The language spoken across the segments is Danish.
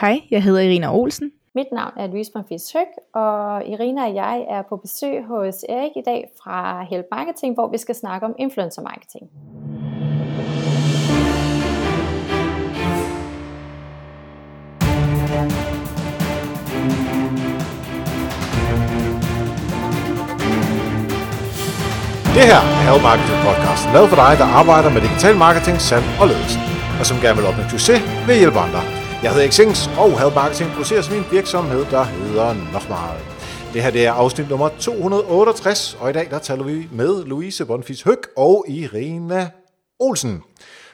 Hej, jeg hedder Irina Olsen. Mit navn er Louise Bonfils Høg, og Irina og jeg er på besøg hos Erik i dag fra Help Marketing, hvor vi skal snakke om influencer marketing. Det her er Help Marketing Podcast, lavet for dig, der arbejder med digital marketing, salg og ledelse, og som gerne vil opnå succes ved at hjælpe andre. Jeg hedder Xings, og Help Marketing produceres min virksomhed, der hedder Nochmal. Det her det er afsnit nummer 268, og i dag der taler vi med Louise Bonfis Høg og Irina Olsen.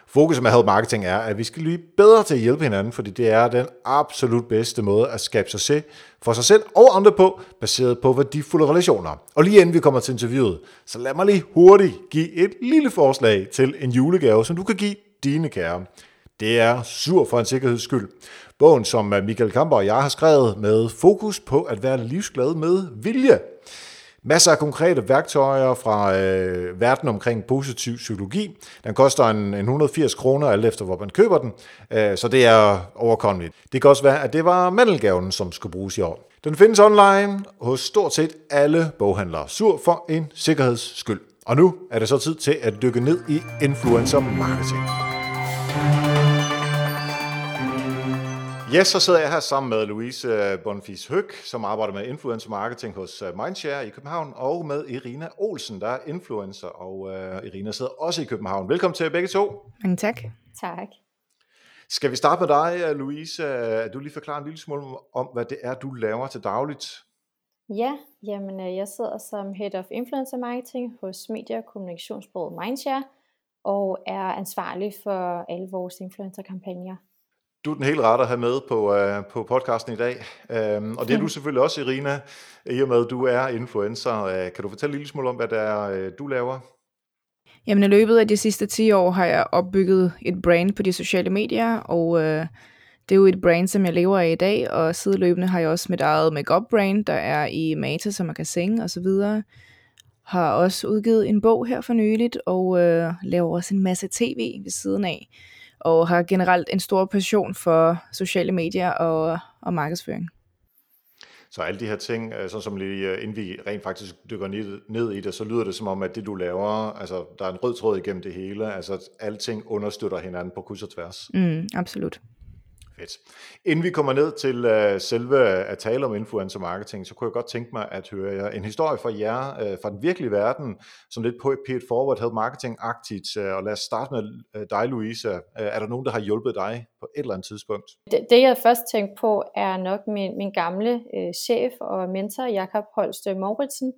Fokus med Help Marketing er, at vi skal blive bedre til at hjælpe hinanden, fordi det er den absolut bedste måde at skabe succes for sig selv og andre på, baseret på værdifulde relationer. Og lige inden vi kommer til interviewet, så lad mig lige hurtigt give et lille forslag til en julegave, som du kan give dine kære. Det er Sur for en sikkerheds skyld. Bogen, som Michael Kamper og jeg har skrevet med fokus på at være livsglad med vilje. Masser af konkrete værktøjer fra øh, verden omkring positiv psykologi. Den koster en, en 180 kroner, alt efter hvor man køber den, øh, så det er overkommeligt. Det kan også være, at det var mandelgaven, som skulle bruges i år. Den findes online hos stort set alle boghandlere. Sur for en sikkerheds skyld. Og nu er det så tid til at dykke ned i influencer marketing. Yes, så sidder jeg her sammen med Louise Bonfis Høg, som arbejder med influencer marketing hos øh, Mindshare i København, og med Irina Olsen, der er influencer, og uh, Irina sidder også i København. Velkommen til begge to. Mange tak. Tak. Skal vi starte med dig, øh, Louise? Du lige forklare en lille smule om, hvad det er, du laver til dagligt? Ja, jamen jeg sidder som Head of Influencer Marketing hos Media- og Kommunikationsbureauet Mindshare, og er ansvarlig for alle vores influencer-kampagner. Du er den helt rette at have med på, uh, på podcasten i dag. Um, og det er du selvfølgelig også, Irina, i og med at du er influencer. Uh, kan du fortælle en lille smule om, hvad det er, uh, du laver? Jamen i løbet af de sidste 10 år har jeg opbygget et brand på de sociale medier, og uh, det er jo et brand, som jeg lever af i dag, og sideløbende har jeg også mit eget makeup brand, der er i Mata, som man kan sænge og så videre. Har også udgivet en bog her for nyligt, og uh, laver også en masse tv ved siden af og har generelt en stor passion for sociale medier og, og markedsføring. Så alle de her ting, øh, sådan som lige øh, inden vi rent faktisk dykker ned i det, så lyder det som om, at det du laver, altså der er en rød tråd igennem det hele, altså at alting understøtter hinanden på kryds og tværs. Mm, absolut. Fedt. Inden vi kommer ned til uh, selve at tale om influencer marketing, så kunne jeg godt tænke mig at høre jer en historie fra jer, uh, fra den virkelige verden, som lidt på et forward havde marketing-agtigt. Uh, øh, og lad os starte med uh, dig, Louise. Uh, er der nogen, der har hjulpet dig på et eller andet tidspunkt? Det, det jeg først tænkte på, er nok min, min gamle uh, chef og mentor, Jakob Holst Mauritsen,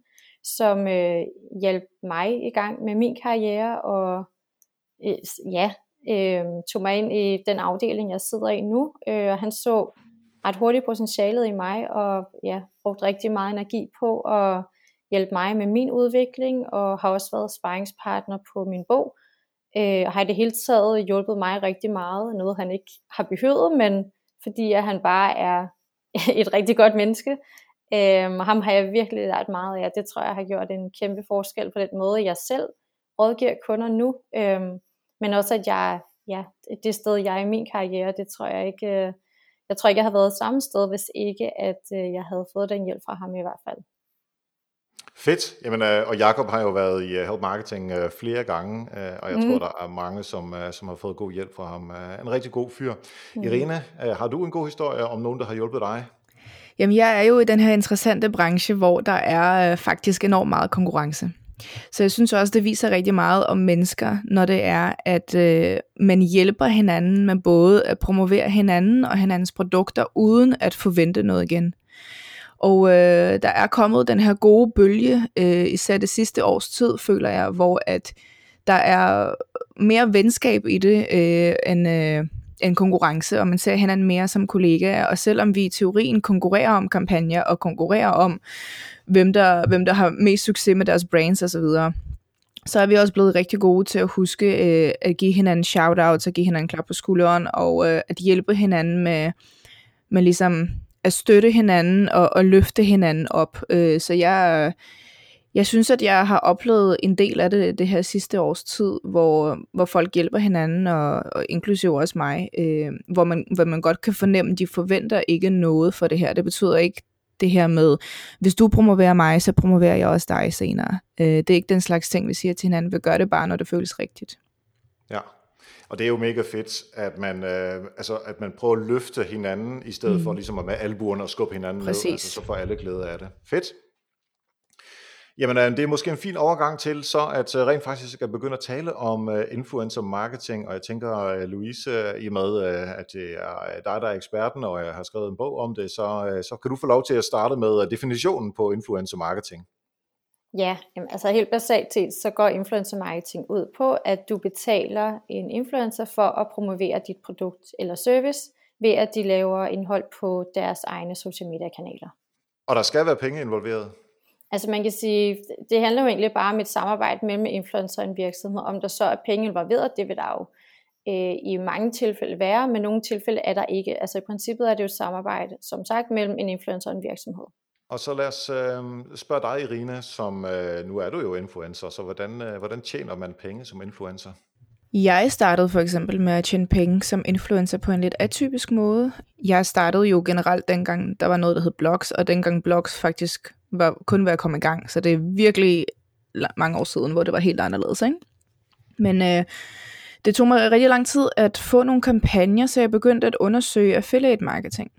som uh, hjalp mig i gang med min karriere, og ja, øh, tog mig ind i den afdeling, jeg sidder i nu. Øh, og han så ret hurtigt potentialet i mig, og ja, brugt rigtig meget energi på at hjælpe mig med min udvikling, og har også været sparringspartner på min bog. Øh, og har i det hele taget hjulpet mig rigtig meget, noget han ikke har behøvet, men fordi at han bare er et rigtig godt menneske. Øhm, og ham har jeg virkelig lært meget af, det tror jeg har gjort en kæmpe forskel på den måde, jeg selv rådgiver kunder nu. Øhm, men også at jeg, ja, det sted jeg er i min karriere, det tror jeg ikke, øh, jeg tror ikke, jeg havde været samme sted, hvis ikke, at øh, jeg havde fået den hjælp fra ham i hvert fald. Fedt. Jamen, øh, og Jakob har jo været i Help Marketing flere gange, og jeg mm. tror, der er mange, som, som har fået god hjælp fra ham. En rigtig god fyr. Mm. Irina, har du en god historie om nogen, der har hjulpet dig? Jamen, jeg er jo i den her interessante branche, hvor der er faktisk enormt meget konkurrence. Så jeg synes også, det viser rigtig meget om mennesker, når det er, at øh, man hjælper hinanden med både øh, at promovere hinanden og hinandens produkter, uden at forvente noget igen. Og øh, der er kommet den her gode bølge, øh, især det sidste års tid, føler jeg, hvor at der er mere venskab i det, øh, end, øh, en konkurrence, og man ser hinanden mere som kollegaer. Og selvom vi i teorien konkurrerer om kampagner, og konkurrerer om, hvem der, hvem der har mest succes med deres brands osv., så, så er vi også blevet rigtig gode til at huske øh, at give hinanden shoutouts, og give hinanden klap på skulderen, og øh, at hjælpe hinanden med, med ligesom at støtte hinanden og, og løfte hinanden op. Øh, så jeg, jeg synes, at jeg har oplevet en del af det det her sidste års tid, hvor, hvor folk hjælper hinanden, og, og inklusive også mig, øh, hvor, man, hvor man godt kan fornemme, at de forventer ikke noget for det her. Det betyder ikke det her med, hvis du promoverer mig, så promoverer jeg også dig senere. Øh, det er ikke den slags ting, vi siger til hinanden. Vi gør det bare, når det føles rigtigt. Ja, og det er jo mega fedt, at man, øh, altså, at man prøver at løfte hinanden, i stedet mm. for ligesom at med albuerne og skubbe hinanden Præcis. ned. Altså, så får alle glæde af det. Fedt. Jamen, øh, det er måske en fin overgang til så at øh, rent faktisk at begynde at tale om uh, influencer marketing, og jeg tænker, uh, Louise, i med, uh, at det er dig, der er eksperten, og jeg har skrevet en bog om det, så, så kan du få lov til at starte med definitionen på influencer marketing. Ja, jamen, altså helt basalt set, så går influencer marketing ud på, at du betaler en influencer for at promovere dit produkt eller service, ved at de laver indhold på deres egne social media kanaler. Og der skal være penge involveret? Altså man kan sige, det handler jo egentlig bare om et samarbejde mellem influencer og en virksomhed. Om der så er penge involveret, det vil der jo øh, i mange tilfælde være, men nogle tilfælde er der ikke. Altså i princippet er det jo et samarbejde, som sagt, mellem en influencer og en virksomhed. Og så lad os øh, spørge dig, Irina, som øh, nu er du jo influencer, så hvordan, øh, hvordan tjener man penge som influencer? Jeg startede for eksempel med at tjene penge som influencer på en lidt atypisk måde. Jeg startede jo generelt dengang, der var noget, der hed blogs, og dengang blogs faktisk var kun ved at komme i gang. Så det er virkelig mange år siden, hvor det var helt anderledes. Ikke? Men øh, det tog mig rigtig lang tid at få nogle kampagner, så jeg begyndte at undersøge affiliate marketing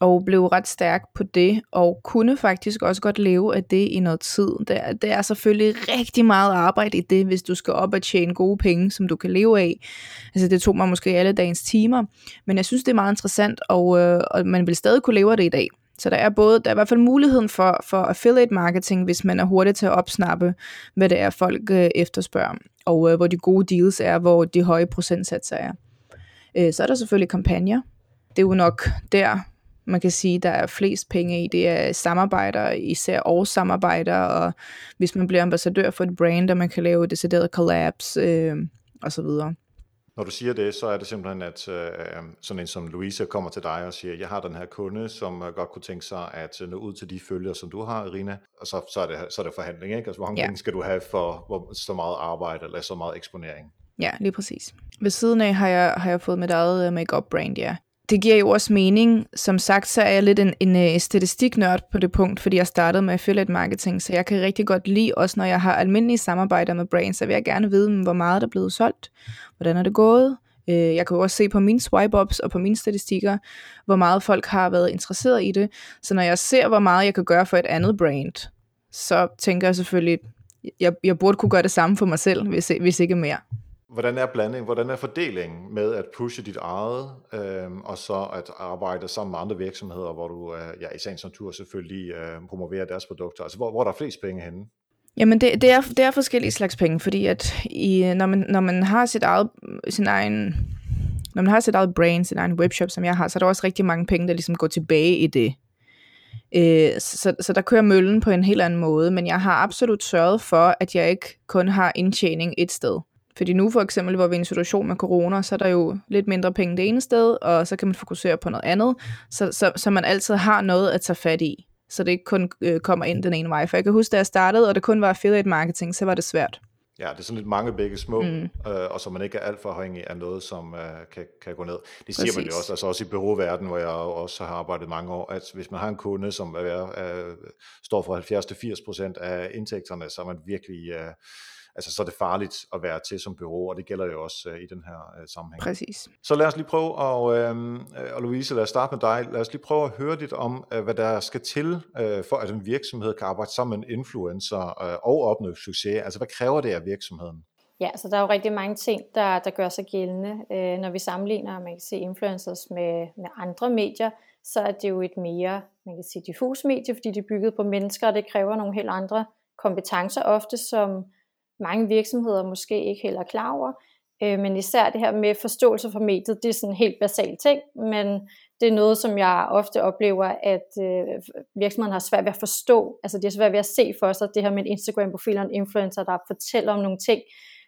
og blev ret stærk på det, og kunne faktisk også godt leve af det i noget tid. Det er, det er selvfølgelig rigtig meget arbejde i det, hvis du skal op og tjene gode penge, som du kan leve af. Altså det tog mig måske alle dagens timer, men jeg synes, det er meget interessant, og, øh, og man vil stadig kunne leve af det i dag. Så der er både, der er i hvert fald muligheden for, for affiliate marketing, hvis man er hurtig til at opsnappe, hvad det er, folk øh, efterspørger, og øh, hvor de gode deals er, hvor de høje procentsatser er. Øh, så er der selvfølgelig kampagner. Det er jo nok der, man kan sige, der er flest penge i. Det er samarbejder, især årssamarbejder, og hvis man bliver ambassadør for et brand, og man kan lave deciderede collabs, øh, og så videre. Når du siger det, så er det simpelthen, at øh, sådan en som Louise kommer til dig og siger, jeg har den her kunde, som øh, godt kunne tænke sig at nå ud til de følgere, som du har, Irina, og så, så, er, det, så er det forhandling, ikke? Altså, hvor mange ja. penge skal du have for hvor, så meget arbejde, eller så meget eksponering? Ja, lige præcis. Ved siden af har jeg, har jeg fået mit eget make-up brand, ja det giver jo også mening. Som sagt, så er jeg lidt en, en, en statistiknørd på det punkt, fordi jeg startede med affiliate marketing, så jeg kan rigtig godt lide, også når jeg har almindelige samarbejder med brands, så vil jeg gerne vide, hvor meget der er blevet solgt, hvordan er det gået. Øh, jeg kan jo også se på mine swipe-ups og på mine statistikker, hvor meget folk har været interesseret i det. Så når jeg ser, hvor meget jeg kan gøre for et andet brand, så tænker jeg selvfølgelig, jeg, jeg burde kunne gøre det samme for mig selv, hvis, hvis ikke mere. Hvordan er blandingen, hvordan er fordelingen med at pushe dit eget, øh, og så at arbejde sammen med andre virksomheder, hvor du øh, ja, i sagens natur selvfølgelig øh, promoverer deres produkter? Altså hvor, hvor er der flest penge henne? Jamen det, det, er, det er forskellige slags penge, fordi at i, når, man, når man har sit eget, sin egen, når man har sit eget brain, sin egen webshop, som jeg har, så er der også rigtig mange penge, der ligesom går tilbage i det. Øh, så, så der kører møllen på en helt anden måde, men jeg har absolut sørget for, at jeg ikke kun har indtjening et sted. Fordi nu for eksempel, hvor vi er i en situation med corona, så er der jo lidt mindre penge det ene sted, og så kan man fokusere på noget andet, så, så, så man altid har noget at tage fat i, så det ikke kun øh, kommer ind den ene vej. For jeg kan huske, da jeg startede, og det kun var affiliate marketing, så var det svært. Ja, det er sådan lidt mange begge små, mm. øh, og så man ikke er alt for afhængig af noget, som øh, kan, kan gå ned. Det siger Præcis. man jo også, altså også i byråverdenen, hvor jeg også har arbejdet mange år, at hvis man har en kunde, som er, øh, står for 70-80% af indtægterne, så er man virkelig... Øh, altså så er det farligt at være til som bureau, og det gælder jo også uh, i den her uh, sammenhæng. Præcis. Så lad os lige prøve, og, øh, og Louise, lad os starte med dig. Lad os lige prøve at høre lidt om, uh, hvad der skal til, uh, for at en virksomhed kan arbejde sammen med en influencer uh, og opnå succes. Altså hvad kræver det af virksomheden? Ja, så der er jo rigtig mange ting, der, der gør sig gældende. Øh, når vi sammenligner, man kan se influencers med, med andre medier, så er det jo et mere, man kan sige, diffus medie, fordi det er bygget på mennesker, og det kræver nogle helt andre kompetencer ofte, som, mange virksomheder måske ikke helt er klar over. Øh, men især det her med forståelse for mediet, det er sådan en helt basal ting, men det er noget, som jeg ofte oplever, at øh, virksomheden har svært ved at forstå. Altså det er svært ved at se for sig, det her med en Instagram-profil og en influencer, der fortæller om nogle ting.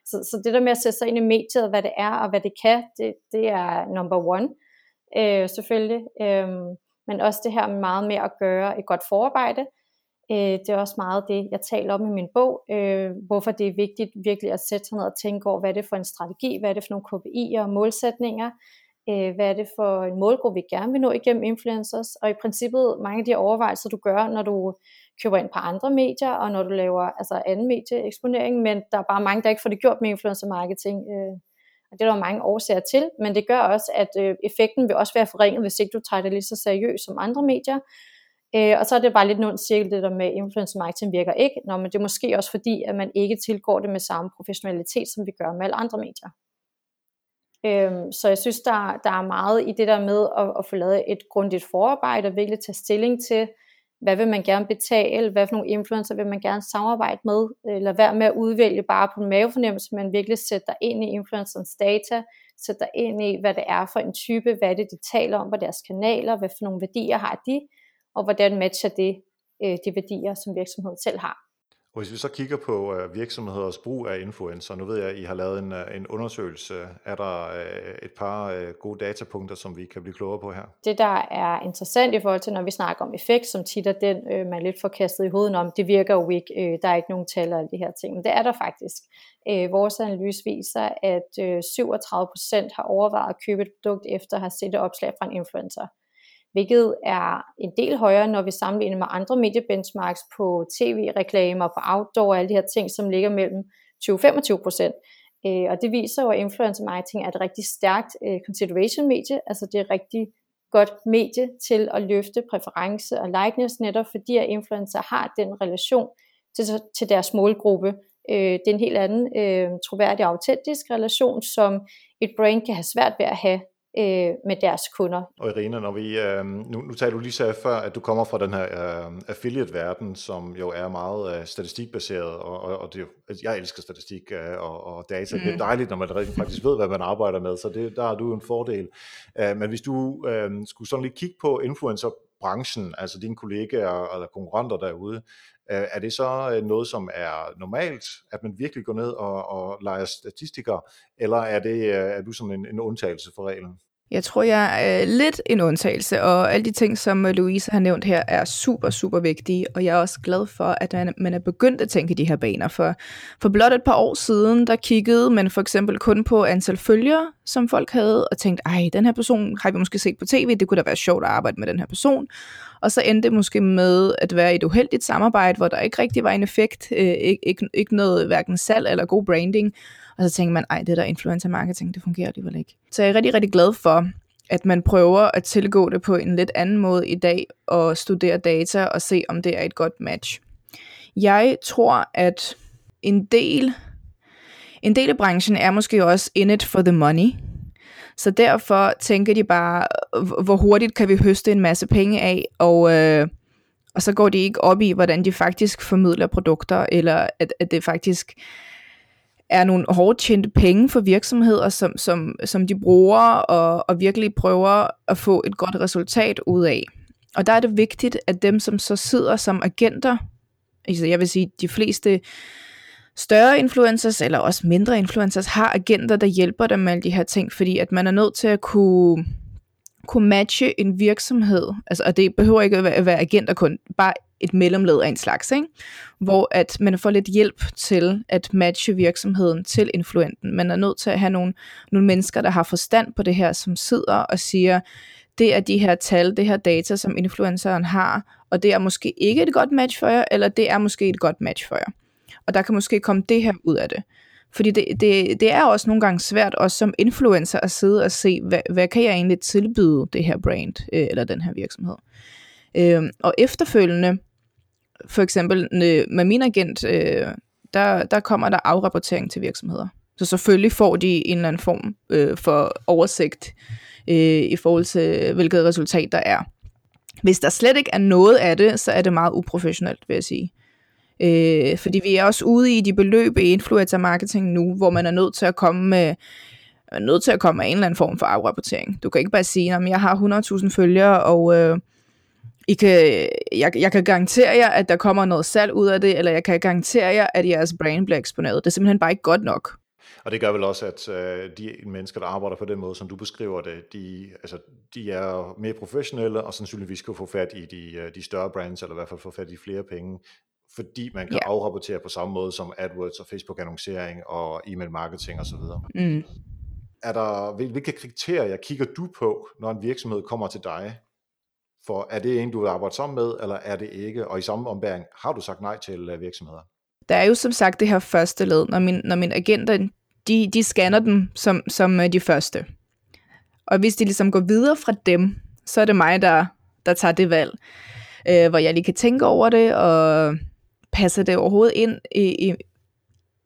Så, så det der med at sætte sig ind i mediet, hvad det er og hvad det kan, det, det er number one, øh, selvfølgelig. Øh, men også det her med meget med at gøre et godt forarbejde, Øh, det er også meget det, jeg taler om i min bog, øh, hvorfor det er vigtigt virkelig at sætte sig ned og tænke over, hvad er det for en strategi, hvad er det for nogle KPI'er og målsætninger, øh, hvad er det for en målgruppe, vi gerne vil nå igennem influencers, og i princippet mange af de overvejelser, du gør, når du køber ind på andre medier, og når du laver altså anden medieeksponering, men der er bare mange, der ikke får det gjort med influencer marketing, øh, og det er der mange årsager til, men det gør også, at øh, effekten vil også være forringet, hvis ikke du tager det lige så seriøst som andre medier, Øh, og så er det bare lidt en cirkel, det der med influencer marketing virker ikke. Nå, men det er måske også fordi, at man ikke tilgår det med samme professionalitet, som vi gør med alle andre medier. Øh, så jeg synes, der, der er meget i det der med at, at få lavet et grundigt forarbejde og virkelig tage stilling til, hvad vil man gerne betale, hvad for nogle influencer vil man gerne samarbejde med, øh, eller være med at udvælge bare på en mavefornemmelse, men virkelig sætte dig ind i influencerens data, sætte dig ind i, hvad det er for en type, hvad det de taler om på deres kanaler, hvad for nogle værdier har de, og hvordan matcher det øh, de værdier, som virksomheden selv har. Og hvis vi så kigger på uh, virksomheders brug af influencer, nu ved jeg, at I har lavet en, uh, en undersøgelse. Er der uh, et par gode datapunkter, som vi kan blive klogere på her? Det, der er interessant i forhold til, når vi snakker om effekt, som tit er den, man lidt får kastet i hovedet om, det virker jo ikke, der er ikke nogen tal af de her ting, men det er der faktisk. Vores analyse viser, at uh, 37% har overvejet at købe et produkt efter at have set et opslag fra en influencer hvilket er en del højere, når vi sammenligner med andre mediebenchmarks på tv-reklamer, på outdoor og alle de her ting, som ligger mellem 20-25 procent. Øh, og det viser jo, at influencer marketing er et rigtig stærkt øh, consideration medie, altså det er et rigtig godt medie til at løfte præference og likeness, netop fordi at influencer har den relation til, til deres målgruppe. Øh, det er en helt anden øh, troværdig og autentisk relation, som et brand kan have svært ved at have øh, med deres kunder. Og Irina, når vi, øh, nu, nu taler du lige så før, at du kommer fra den her øh, affiliate-verden, som jo er meget øh, statistikbaseret, og, og, og det, altså, jeg elsker statistik øh, og, og data. Mm. Det er mm. dejligt, når man faktisk ved, hvad man arbejder med, så det, der har du en fordel. Øh, men hvis du øh, skulle sådan lige kigge på influencer branchen, altså dine kollegaer eller konkurrenter derude, øh, er det så øh, noget, som er normalt, at man virkelig går ned og, og leger statistikere, eller er, det, øh, er du sådan en, en undtagelse for reglen? Jeg tror, jeg er øh, lidt en undtagelse, og alle de ting, som øh, Louise har nævnt her, er super, super vigtige, og jeg er også glad for, at man er begyndt at tænke de her baner. For, for blot et par år siden, der kiggede man for eksempel kun på antal følgere, som folk havde, og tænkte, ej, den her person har vi måske set på tv, det kunne da være sjovt at arbejde med den her person. Og så endte det måske med at være et uheldigt samarbejde, hvor der ikke rigtig var en effekt, øh, ikke, ikke, ikke noget hverken salg eller god branding, og så tænker man, ej, det der influencer marketing, det fungerer alligevel ikke. Så jeg er rigtig, rigtig glad for, at man prøver at tilgå det på en lidt anden måde i dag, og studere data og se, om det er et godt match. Jeg tror, at en del, en del af branchen er måske også in it for the money. Så derfor tænker de bare, hvor hurtigt kan vi høste en masse penge af, og, øh, og så går de ikke op i, hvordan de faktisk formidler produkter, eller at, at det faktisk er nogle hårdt tjente penge for virksomheder, som, som, som de bruger og, og virkelig prøver at få et godt resultat ud af. Og der er det vigtigt, at dem, som så sidder som agenter, altså jeg vil sige, de fleste større influencers, eller også mindre influencers, har agenter, der hjælper dem med alle de her ting, fordi at man er nødt til at kunne kunne matche en virksomhed, altså, og det behøver ikke at være, at være agenter kun, bare et mellemled af en slags, ikke? hvor at man får lidt hjælp til at matche virksomheden til influenten. Man er nødt til at have nogle, nogle mennesker, der har forstand på det her, som sidder og siger, det er de her tal, det her data, som influenceren har, og det er måske ikke et godt match for jer, eller det er måske et godt match for jer. Og der kan måske komme det her ud af det. Fordi det, det, det er også nogle gange svært, også som influencer, at sidde og se, hvad, hvad kan jeg egentlig tilbyde det her brand, øh, eller den her virksomhed. Øh, og efterfølgende, for eksempel øh, med min agent, øh, der, der kommer der afrapportering til virksomheder. Så selvfølgelig får de en eller anden form øh, for oversigt øh, i forhold til, hvilket resultat der er. Hvis der slet ikke er noget af det, så er det meget uprofessionelt, vil jeg sige. Øh, Øh, fordi vi er også ude i de beløb i influencer marketing nu, hvor man er nødt til at komme med er nødt til at komme med en eller anden form for afrapportering. Du kan ikke bare sige, at jeg har 100.000 følgere, og øh, i kan, jeg, jeg kan garantere jer, at der kommer noget salg ud af det, eller jeg kan garantere jer, at jeres brand bliver eksponeret. Det er simpelthen bare ikke godt nok. Og det gør vel også, at øh, de mennesker, der arbejder på den måde, som du beskriver det, de, altså, de er mere professionelle, og sandsynligvis kan få fat i de, øh, de større brands, eller i hvert fald få fat i flere penge, fordi man kan yeah. afrapportere på samme måde som AdWords og Facebook-annoncering og e-mail marketing osv. Mm. Er der, hvilke kriterier kigger du på, når en virksomhed kommer til dig? For er det en, du vil arbejde sammen med, eller er det ikke? Og i samme ombæring, har du sagt nej til øh, virksomheder? Der er jo som sagt det her første led, når min, når min agenter, de, de scanner dem som, som øh, de første. Og hvis de ligesom går videre fra dem, så er det mig, der, der tager det valg. Øh, hvor jeg lige kan tænke over det, og passer det overhovedet ind i, i,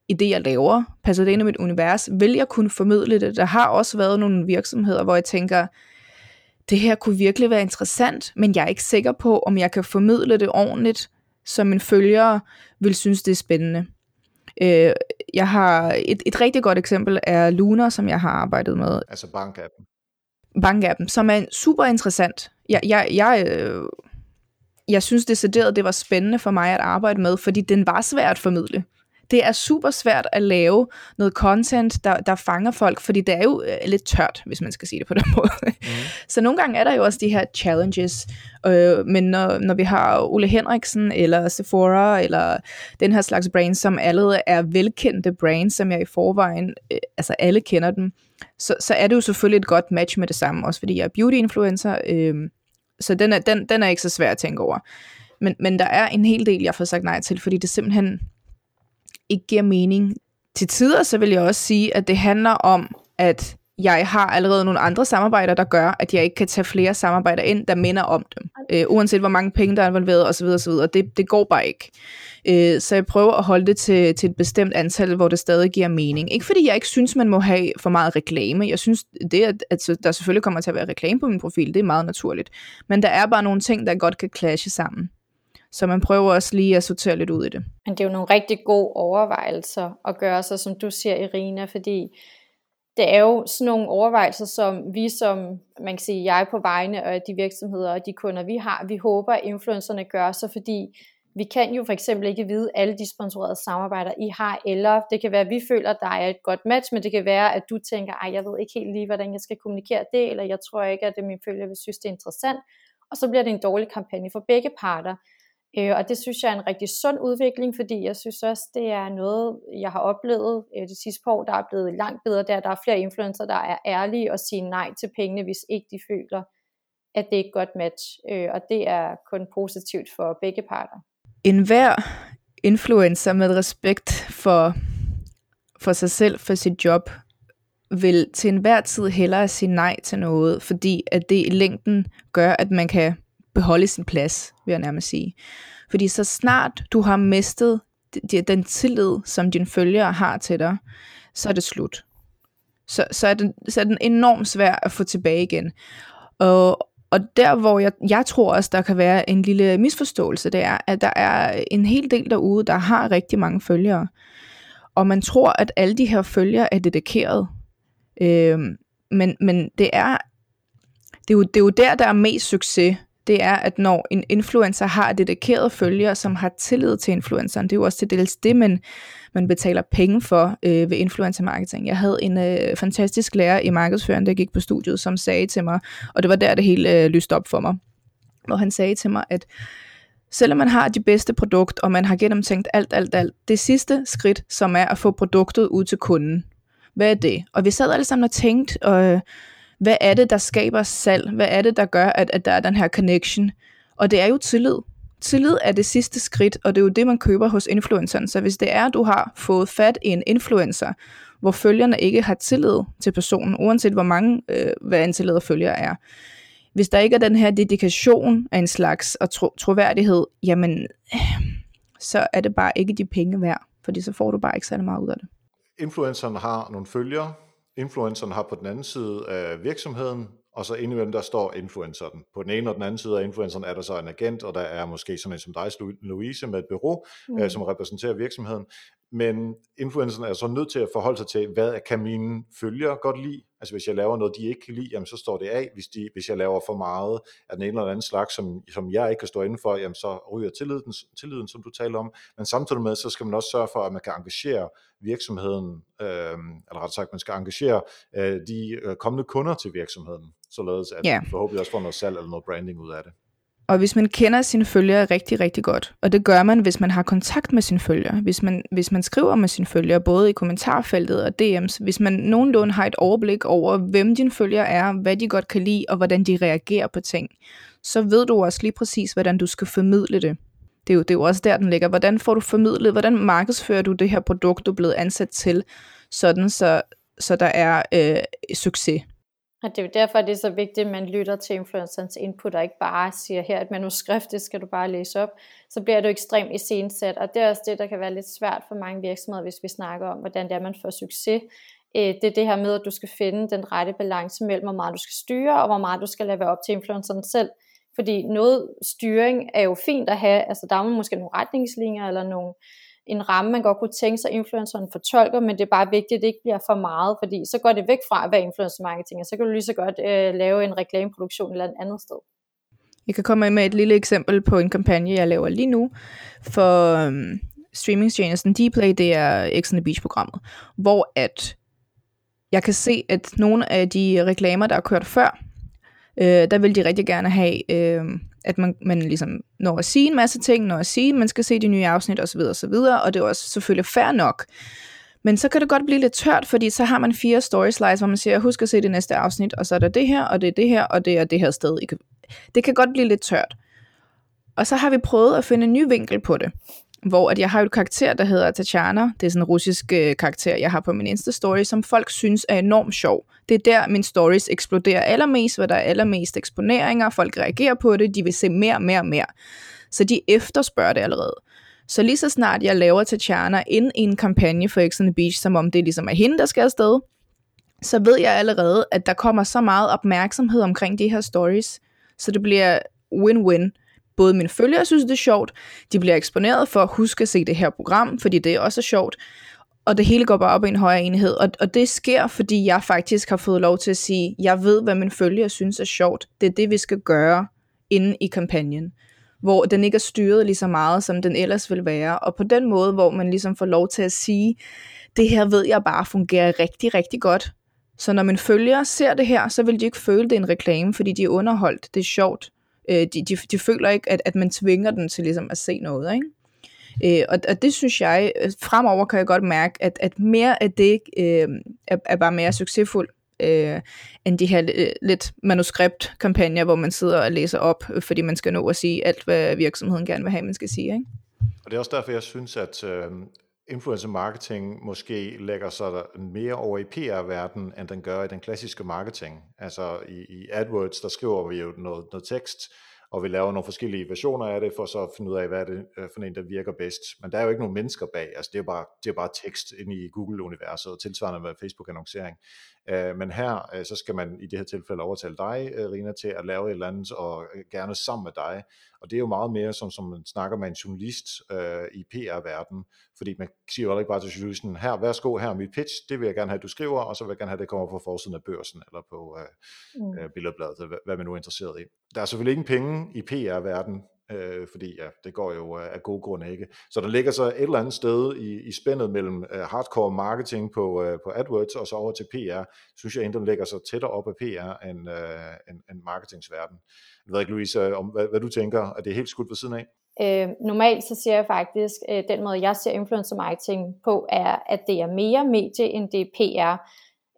i det, jeg laver? Passer det ind i mit univers? Vil jeg kunne formidle det? Der har også været nogle virksomheder, hvor jeg tænker, det her kunne virkelig være interessant, men jeg er ikke sikker på, om jeg kan formidle det ordentligt, så min følgere vil synes, det er spændende. Øh, jeg har et, et rigtig godt eksempel er Luna, som jeg har arbejdet med. Altså bankappen. Bankappen, som er super interessant. Jeg, jeg, jeg, øh, jeg synes decideret, det var spændende for mig at arbejde med, fordi den var svær at formidle det er super svært at lave noget content, der, der fanger folk, fordi det er jo øh, lidt tørt, hvis man skal sige det på den måde. Mm. Så nogle gange er der jo også de her challenges, øh, men når, når vi har Ole Henriksen, eller Sephora, eller den her slags brands, som allerede er velkendte brands, som jeg i forvejen, øh, altså alle kender dem, så, så er det jo selvfølgelig et godt match med det samme, også fordi jeg er beauty-influencer, øh, så den er, den, den er ikke så svær at tænke over. Men, men der er en hel del, jeg får sagt nej til, fordi det simpelthen ikke giver mening. Til tider så vil jeg også sige, at det handler om, at jeg har allerede nogle andre samarbejder, der gør, at jeg ikke kan tage flere samarbejder ind, der minder om dem. Øh, uanset hvor mange penge, der er involveret osv. osv. Det, det går bare ikke. Øh, så jeg prøver at holde det til, til et bestemt antal, hvor det stadig giver mening. Ikke fordi jeg ikke synes, man må have for meget reklame. Jeg synes, det at, at der selvfølgelig kommer til at være reklame på min profil, det er meget naturligt. Men der er bare nogle ting, der godt kan clashe sammen. Så man prøver også lige at sortere lidt ud i det. Men det er jo nogle rigtig gode overvejelser at gøre sig, som du siger, Irina, fordi det er jo sådan nogle overvejelser, som vi som, man kan sige, jeg på vegne af de virksomheder og de kunder, vi har, vi håber, at influencerne gør sig, fordi vi kan jo for eksempel ikke vide alle de sponsorerede samarbejder, I har, eller det kan være, at vi føler, at der er et godt match, men det kan være, at du tænker, at jeg ved ikke helt lige, hvordan jeg skal kommunikere det, eller jeg tror ikke, at det min følger vil synes, det er interessant, og så bliver det en dårlig kampagne for begge parter. Øh, og det synes jeg er en rigtig sund udvikling, fordi jeg synes også, det er noget, jeg har oplevet øh, de sidste par år, der er blevet langt bedre, der, der er flere influencer, der er ærlige og siger nej til pengene, hvis ikke de føler, at det er et godt match. Øh, og det er kun positivt for begge parter. En hver influencer med respekt for, for sig selv, for sit job, vil til enhver tid hellere sige nej til noget, fordi at det i længden gør, at man kan beholde sin plads, vil jeg nærmest sige. Fordi så snart du har mistet den tillid, som dine følgere har til dig, så er det slut. Så, så, er, den, så er den enormt svær at få tilbage igen. Og, og der, hvor jeg, jeg tror også, der kan være en lille misforståelse, det er, at der er en hel del derude, der har rigtig mange følgere. Og man tror, at alle de her følgere er dedikeret. Øhm, men, men det er, det er, jo, det er jo der, der er mest succes det er, at når en influencer har dedikerede følgere, som har tillid til influenceren, det er jo også til dels det, men man betaler penge for øh, ved influencer marketing. Jeg havde en øh, fantastisk lærer i markedsføring, der gik på studiet, som sagde til mig, og det var der, det hele øh, lyste op for mig, hvor han sagde til mig, at selvom man har de bedste produkt, og man har gennemtænkt alt, alt, alt, det sidste skridt, som er at få produktet ud til kunden, hvad er det? Og vi sad alle sammen og tænkte, øh, hvad er det, der skaber salg? Hvad er det, der gør, at, at der er den her connection? Og det er jo tillid. Tillid er det sidste skridt, og det er jo det, man køber hos influenceren. Så hvis det er, at du har fået fat i en influencer, hvor følgerne ikke har tillid til personen, uanset hvor mange, øh, hvad antallet af følgere er. Hvis der ikke er den her dedikation af en slags og tro, troværdighed, jamen, øh, så er det bare ikke de penge værd, fordi så får du bare ikke særlig meget ud af det. Influenceren har nogle følgere, influenceren har på den anden side af virksomheden, og så indimellem der står influenceren. På den ene og den anden side af influenceren er der så en agent, og der er måske sådan en som dig, Louise, med et bureau, mm. øh, som repræsenterer virksomheden. Men influencerne er så nødt til at forholde sig til, hvad kan mine følgere godt lide? Altså hvis jeg laver noget, de ikke kan lide, jamen så står det af. Hvis, de, hvis jeg laver for meget af den ene eller anden slags, som, som jeg ikke kan stå inden for, jamen så ryger tilliden, tilliden, som du taler om. Men samtidig med, så skal man også sørge for, at man kan engagere virksomheden, øh, eller ret sagt, man skal engagere øh, de øh, kommende kunder til virksomheden, således at yeah. forhåbentlig også får noget salg eller noget branding ud af det. Og hvis man kender sine følgere rigtig, rigtig godt, og det gør man, hvis man har kontakt med sine følgere, hvis man, hvis man skriver med sine følgere, både i kommentarfeltet og DM's, hvis man nogenlunde har et overblik over, hvem dine følgere er, hvad de godt kan lide, og hvordan de reagerer på ting, så ved du også lige præcis, hvordan du skal formidle det. Det er jo, det er jo også der, den ligger. Hvordan får du formidlet, hvordan markedsfører du det her produkt, du er blevet ansat til, sådan så, så der er øh, succes. Og det er jo derfor, det er så vigtigt, at man lytter til influencerens input, og ikke bare siger, her et manuskript, det skal du bare læse op. Så bliver du ekstremt iscenesat, og det er også det, der kan være lidt svært for mange virksomheder, hvis vi snakker om, hvordan det er, man får succes. Øh, det er det her med, at du skal finde den rette balance mellem, hvor meget du skal styre, og hvor meget du skal lade være op til influenceren selv. Fordi noget styring er jo fint at have, altså der er måske nogle retningslinjer, eller nogle, en ramme, man godt kunne tænke sig, influenceren fortolker, men det er bare vigtigt, at det ikke bliver for meget, fordi så går det væk fra at være influencer marketing, og så kan du lige så godt øh, lave en reklameproduktion eller et andet sted. Jeg kan komme med et lille eksempel på en kampagne, jeg laver lige nu for um, streamingstjenesten Dplay, det er X on the Beach-programmet, hvor at jeg kan se, at nogle af de reklamer, der er kørt før, øh, der vil de rigtig gerne have øh, at man, man ligesom når at sige en masse ting, når at sige, at man skal se de nye afsnit osv. osv., og det er også selvfølgelig fair nok. Men så kan det godt blive lidt tørt, fordi så har man fire story slides, hvor man siger, husk at se det næste afsnit, og så er der det her, og det er det her, og det er det her sted. Det kan godt blive lidt tørt. Og så har vi prøvet at finde en ny vinkel på det hvor at jeg har et karakter, der hedder Tatjana. Det er sådan en russisk øh, karakter, jeg har på min Insta-story, som folk synes er enormt sjov. Det er der, min stories eksploderer allermest, hvor der er allermest eksponeringer. Folk reagerer på det, de vil se mere, mere, mere. Så de efterspørger det allerede. Så lige så snart jeg laver Tatjana ind i en kampagne for X Beach, som om det ligesom er hende, der skal afsted, så ved jeg allerede, at der kommer så meget opmærksomhed omkring de her stories, så det bliver win-win både mine følgere synes, det er sjovt, de bliver eksponeret for at huske at se det her program, fordi det er også sjovt, og det hele går bare op i en højere enhed. Og, og det sker, fordi jeg faktisk har fået lov til at sige, jeg ved, hvad mine følgere synes er sjovt. Det er det, vi skal gøre inde i kampagnen. Hvor den ikke er styret lige så meget, som den ellers vil være. Og på den måde, hvor man ligesom får lov til at sige, det her ved jeg bare fungerer rigtig, rigtig godt. Så når mine følgere ser det her, så vil de ikke føle, det er en reklame, fordi de er underholdt. Det er sjovt. Øh, de, de, de føler ikke, at, at man tvinger dem til ligesom at se noget, ikke? Øh, og, og det synes jeg, øh, fremover kan jeg godt mærke, at, at mere af det øh, er, er bare mere succesfuldt, øh, end de her øh, lidt manuskriptkampagner, hvor man sidder og læser op, øh, fordi man skal nå at sige alt, hvad virksomheden gerne vil have, man skal sige. Ikke? Og det er også derfor, jeg synes, at øh, influencer marketing måske lægger sig mere over i PR-verdenen, end den gør i den klassiske marketing. Altså i, i AdWords, der skriver vi jo noget, noget tekst, og vi laver nogle forskellige versioner af det, for så at finde ud af, hvad er det øh, for en, der virker bedst. Men der er jo ikke nogen mennesker bag, altså det er bare, det er bare tekst ind i Google-universet, og tilsvarende med Facebook-annoncering. Øh, men her, øh, så skal man i det her tilfælde overtale dig, Rina, til at lave et eller andet, og gerne sammen med dig. Og det er jo meget mere som, som man snakker med en journalist øh, i PR-verdenen, fordi man siger jo ikke bare til journalisten, her, værsgo, her er mit pitch, det vil jeg gerne have, at du skriver, og så vil jeg gerne have, at det kommer på forsiden af børsen, eller på øh, mm. øh, billedbladet, hvad, hvad man nu er interesseret i. Der er selvfølgelig ingen penge i PR-verdenen, øh, fordi ja, det går jo øh, af gode grunde ikke. Så der ligger så et eller andet sted i, i spændet mellem øh, hardcore marketing på, øh, på AdWords og så over til PR, synes jeg egentlig, ligger så tættere op af PR end, øh, end, end marketingsverden. Jeg ved ikke, Louise, om, hvad, hvad du tænker, at det er helt skudt ved siden af? Øh, normalt så ser jeg faktisk, øh, den måde jeg ser influencer marketing på, er, at det er mere medie, end det er PR.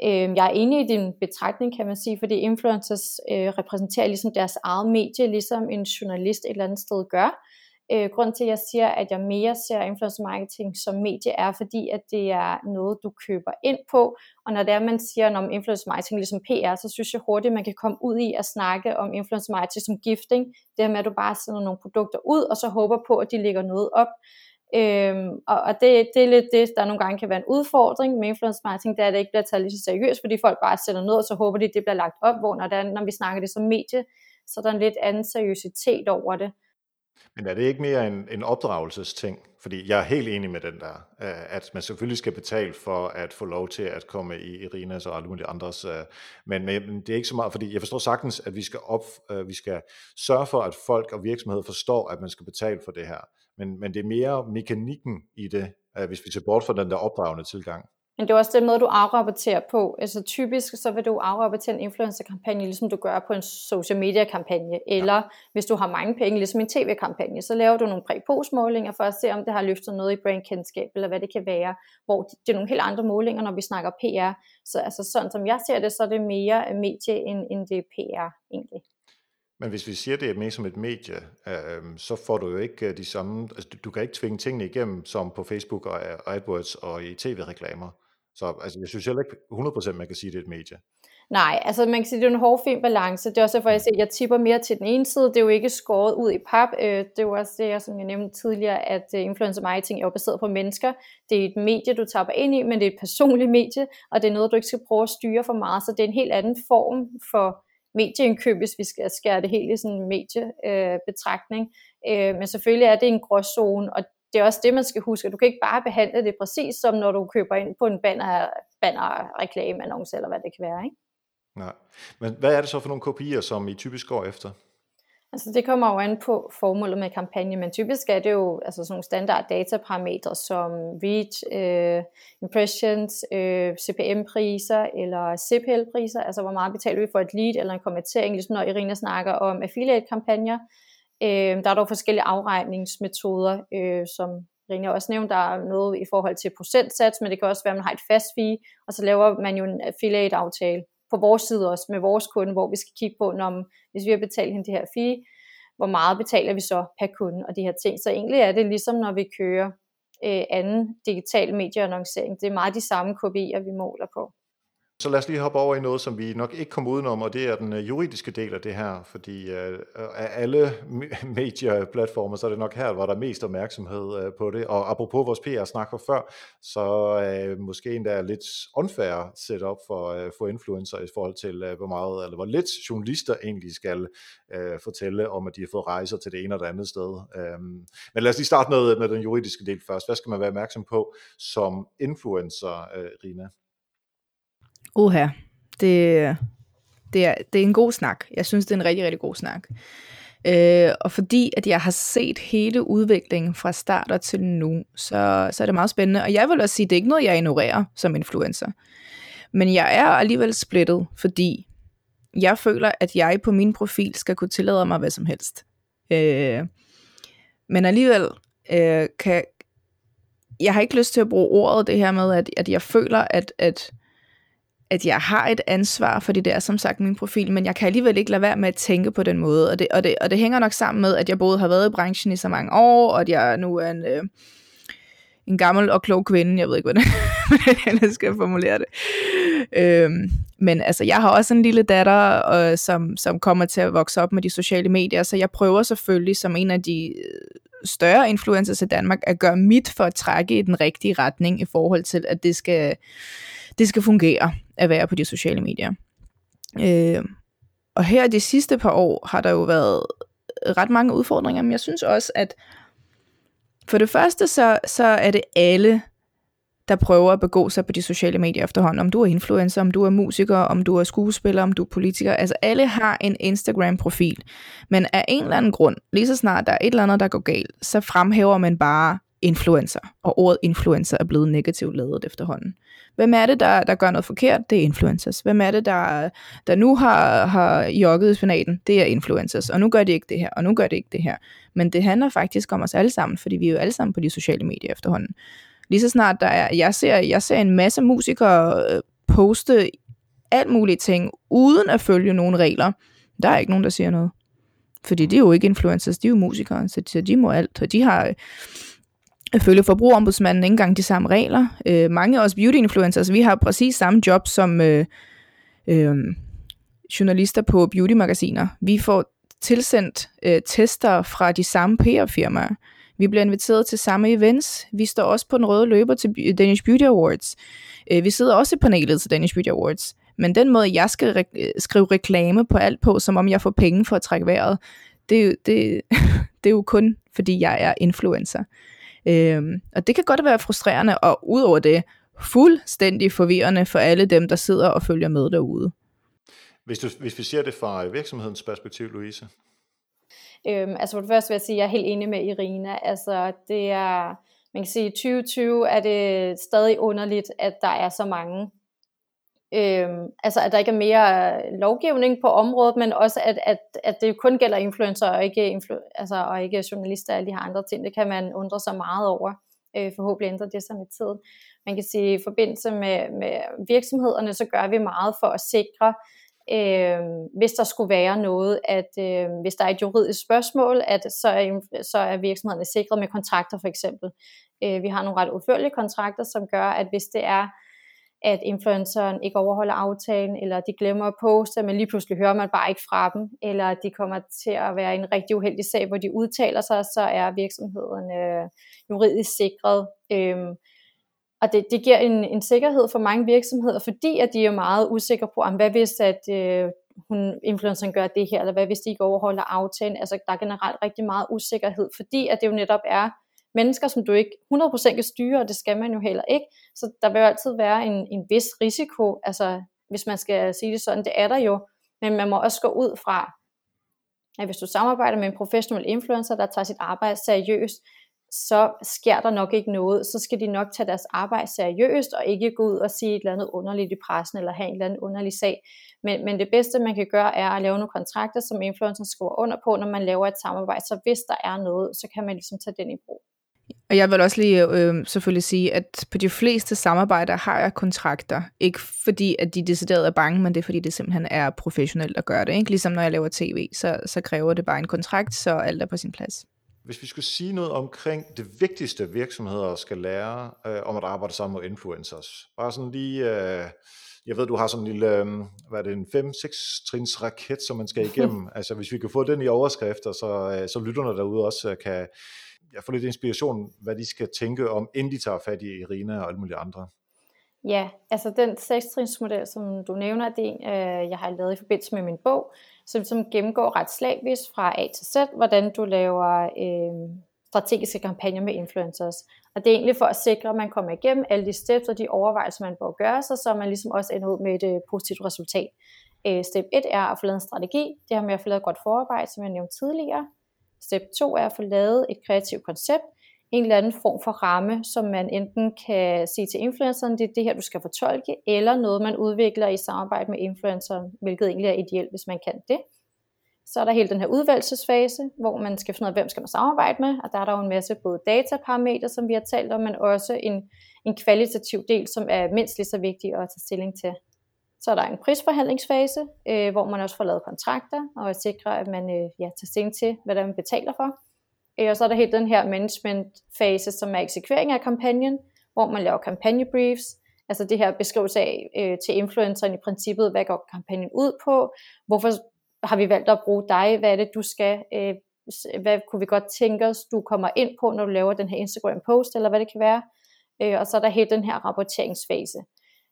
Øh, jeg er enig i din betragtning, kan man sige, fordi influencers øh, repræsenterer ligesom deres eget medie, ligesom en journalist et eller andet sted gør. Øh, grund til, at jeg siger, at jeg mere ser influencer marketing som medie, er fordi, at det er noget, du køber ind på. Og når det er, man siger om influencer marketing ligesom PR, så synes jeg hurtigt, at man kan komme ud i at snakke om influencer marketing som gifting. Det her med, at du bare sender nogle produkter ud, og så håber på, at de lægger noget op. Øhm, og og det, det er lidt det, der nogle gange kan være en udfordring med influencer marketing, det er, at det ikke bliver taget lige så seriøst, fordi folk bare sætter noget, og så håber de, at det bliver lagt op, hvor når, der, når vi snakker det som medie, så er der en lidt anden seriøsitet over det. Men er det ikke mere en, en opdragelsesting? Fordi jeg er helt enig med den der, øh, at man selvfølgelig skal betale for at få lov til at komme i Irinas og alle mulige andres, øh, men, men det er ikke så meget, fordi jeg forstår sagtens, at vi skal, op, øh, vi skal sørge for, at folk og virksomheder forstår, at man skal betale for det her. Men, men det er mere mekanikken i det, øh, hvis vi ser bort fra den der opdragende tilgang. Men det er også den måde, du afrapporterer på. Altså typisk så vil du afrapportere en influencer-kampagne, ligesom du gør på en social media-kampagne. Eller ja. hvis du har mange penge, ligesom en tv-kampagne, så laver du nogle præ-post-målinger for at se, om det har løftet noget i brandkendskab, eller hvad det kan være. Hvor det er nogle helt andre målinger, når vi snakker PR. Så altså sådan som jeg ser det, så er det mere medie, end, end det er PR egentlig. Men hvis vi siger, det er mere som et medie, øh, så får du jo ikke øh, de samme, altså du, du kan ikke tvinge tingene igennem, som på Facebook og AdWords og i tv-reklamer. Så altså, jeg synes heller ikke 100% man kan sige, at det er et medie. Nej, altså man kan sige, at det er en hård fin balance. Det er også derfor, jeg siger, at jeg tipper mere til den ene side. Det er jo ikke skåret ud i pap. Øh, det er jo også det, som jeg nævnte tidligere, at øh, influencer marketing er jo baseret på mennesker. Det er et medie, du tapper ind i, men det er et personligt medie, og det er noget, du ikke skal prøve at styre for meget. Så det er en helt anden form for medieindkøb, hvis vi skal skære det helt i sådan en mediebetragtning. Øh, men selvfølgelig er det en gråzone, og det er også det, man skal huske. Du kan ikke bare behandle det præcis som når du køber ind på en banner, banner reklame annonce eller hvad det kan være. Ikke? Nej. Men hvad er det så for nogle kopier, som I typisk går efter? Altså det kommer jo an på formålet med kampagnen, men typisk er det jo altså sådan nogle standard dataparametre som reach, øh, impressions, øh, CPM-priser eller CPL-priser, altså hvor meget betaler vi for et lead eller en konvertering, ligesom når Irina snakker om affiliate-kampagner. Øh, der er dog forskellige afregningsmetoder, øh, som Rine også nævnte, der er noget i forhold til procentsats, men det kan også være, at man har et fast fee, og så laver man jo en affiliate-aftale på vores side også med vores kunde, hvor vi skal kigge på, når, hvis vi har betalt hende det her fee, hvor meget betaler vi så per kunde og de her ting. Så egentlig er det ligesom, når vi kører øh, anden digital medieannoncering. Det er meget de samme KPI'er, vi måler på. Så lad os lige hoppe over i noget, som vi nok ikke kommer udenom, og det er den øh, juridiske del af det her, fordi øh, af alle medieplatformer, så er det nok her, hvor der er mest opmærksomhed øh, på det. Og apropos vores PR-snak fra før, så uh, måske endda er lidt unfair setup for, uh, for influencer i forhold til, hvor meget, eller hvor lidt journalister egentlig skal fortælle om, at de har fået rejser til det ene eller det andet sted. Øhm, men lad os lige starte med, med den juridiske del først. Hvad skal man være opmærksom på som influencer, Rina? Oha, det, det, er, det er en god snak. Jeg synes, det er en rigtig, rigtig god snak. Øh, og fordi at jeg har set hele udviklingen fra start og til nu, så, så er det meget spændende. Og jeg vil også sige, at det er ikke noget, jeg ignorerer som influencer. Men jeg er alligevel splittet, fordi jeg føler, at jeg på min profil skal kunne tillade mig hvad som helst. Øh, men alligevel øh, kan jeg har ikke lyst til at bruge ordet det her med, at, at jeg føler, at, at at jeg har et ansvar, fordi det er som sagt min profil, men jeg kan alligevel ikke lade være med at tænke på den måde, og det, og det, og det hænger nok sammen med, at jeg både har været i branchen i så mange år, og at jeg nu er en, øh, en gammel og klog kvinde, jeg ved ikke, hvordan, jeg skal formulere det. Øhm, men altså, jeg har også en lille datter, øh, som, som kommer til at vokse op med de sociale medier, så jeg prøver selvfølgelig som en af de øh, større influencers i Danmark at gøre mit for at trække i den rigtige retning i forhold til, at det skal det skal fungere at være på de sociale medier. Øh, og her de sidste par år har der jo været ret mange udfordringer, men jeg synes også, at for det første, så, så er det alle, der prøver at begå sig på de sociale medier efterhånden. Om du er influencer, om du er musiker, om du er skuespiller, om du er politiker. Altså alle har en Instagram-profil. Men af en eller anden grund, lige så snart der er et eller andet, der går galt, så fremhæver man bare influencer. Og ordet influencer er blevet negativt lavet efterhånden. Hvem er det, der, der gør noget forkert? Det er influencers. Hvem er det, der, der nu har, har jogget i spinaten? Det er influencers. Og nu gør det ikke det her, og nu gør det ikke det her. Men det handler faktisk om os alle sammen, fordi vi er jo alle sammen på de sociale medier efterhånden. Lige så snart der er, jeg ser, jeg ser en masse musikere øh, poste alt mulige ting, uden at følge nogle regler. Der er ikke nogen, der siger noget. Fordi det er jo ikke influencers, de er jo musikere, så de må alt. Og de har følge forbrugerombudsmanden ikke engang de samme regler. Øh, mange af os beauty-influencers, vi har præcis samme job som øh, øh, journalister på beauty-magasiner. Vi får tilsendt øh, tester fra de samme PR-firmaer. Vi bliver inviteret til samme events. Vi står også på den røde løber til Danish Beauty Awards. Øh, vi sidder også i panelet til Danish Beauty Awards. Men den måde, jeg skal re- øh, skrive reklame på alt på, som om jeg får penge for at trække vejret, det, det, det er jo kun, fordi jeg er influencer. Øhm, og det kan godt være frustrerende, og udover det, fuldstændig forvirrende for alle dem, der sidder og følger med derude. Hvis, du, hvis vi ser det fra virksomhedens perspektiv, Louise? Øhm, altså for det første vil jeg sige, at jeg er helt enig med Irina. Altså det er, man kan sige, i 2020 er det stadig underligt, at der er så mange Øhm, altså at der ikke er mere øh, lovgivning på området, men også at, at, at det kun gælder influencer og ikke, influ- altså, og ikke journalister og alle de her andre ting. Det kan man undre sig meget over. Øh, forhåbentlig ændrer det sig med tiden. Man kan sige, at i forbindelse med, med virksomhederne, så gør vi meget for at sikre, øh, hvis der skulle være noget, at øh, hvis der er et juridisk spørgsmål, at så er, så er virksomhederne sikret med kontrakter for eksempel. Øh, vi har nogle ret udførlige kontrakter, som gør, at hvis det er at influenceren ikke overholder aftalen, eller de glemmer at poste, men lige pludselig hører man bare ikke fra dem, eller de kommer til at være en rigtig uheldig sag, hvor de udtaler sig, så er virksomheden øh, juridisk sikret. Øhm, og det, det giver en, en sikkerhed for mange virksomheder, fordi at de er meget usikre på, om hvad hvis at øh, hun, influenceren gør det her, eller hvad hvis de ikke overholder aftalen. Altså der er generelt rigtig meget usikkerhed, fordi at det jo netop er mennesker, som du ikke 100% kan styre, og det skal man jo heller ikke. Så der vil jo altid være en, en vis risiko, altså hvis man skal sige det sådan, det er der jo, men man må også gå ud fra, at hvis du samarbejder med en professionel influencer, der tager sit arbejde seriøst, så sker der nok ikke noget. Så skal de nok tage deres arbejde seriøst, og ikke gå ud og sige et eller andet underligt i pressen, eller have en eller anden underlig sag. Men, men det bedste, man kan gøre, er at lave nogle kontrakter, som influencer skriver under på, når man laver et samarbejde. Så hvis der er noget, så kan man ligesom tage den i brug. Og jeg vil også lige øh, selvfølgelig sige, at på de fleste samarbejder har jeg kontrakter. Ikke fordi, at de decideret er bange, men det er fordi, det simpelthen er professionelt at gøre det. Ikke? Ligesom når jeg laver tv, så, så kræver det bare en kontrakt, så alt er på sin plads. Hvis vi skulle sige noget omkring det vigtigste virksomheder skal lære øh, om at arbejde sammen med influencers. Bare sådan lige... Øh, jeg ved, du har sådan en lille, øh, hvad er det, en 5-6 trins raket, som man skal igennem. altså hvis vi kan få den i overskrifter, så, øh, så lytterne derude også øh, kan, jeg får lidt inspiration, hvad de skal tænke om, inden de tager fat i Irina og alle mulige andre. Ja, altså den sekstrinsmodel, som du nævner, det er en, øh, jeg har lavet i forbindelse med min bog, som, som gennemgår ret slavisk fra A til Z, hvordan du laver øh, strategiske kampagner med influencers. Og det er egentlig for at sikre, at man kommer igennem alle de steps og de overvejelser, man bør gøre sig, så man ligesom også ender ud med et øh, positivt resultat. Øh, step 1 er at få lavet en strategi. Det har med at få lavet et godt forarbejde, som jeg nævnte tidligere. Step 2 er at få lavet et kreativt koncept, en eller anden form for ramme, som man enten kan sige til influenceren, det er det her, du skal fortolke, eller noget, man udvikler i samarbejde med influenceren, hvilket egentlig er ideelt, hvis man kan det. Så er der hele den her udvalgelsesfase, hvor man skal finde ud af, hvem skal man samarbejde med, og der er der jo en masse både dataparametre, som vi har talt om, men også en, en kvalitativ del, som er mindst lige så vigtig at tage stilling til. Så er der en prisforhandlingsfase, øh, hvor man også får lavet kontrakter og sikrer, at man øh, ja, tager stilling til, hvad der man betaler for. Øh, og så er der helt den her managementfase, som er eksekvering af kampagnen, hvor man laver kampagnebriefs, altså det her beskrivelse af øh, til influenceren i princippet, hvad går kampagnen ud på, hvorfor har vi valgt at bruge dig, hvad er det du skal, øh, hvad kunne vi godt tænke os, du kommer ind på, når du laver den her Instagram post, eller hvad det kan være. Øh, og så er der helt den her rapporteringsfase.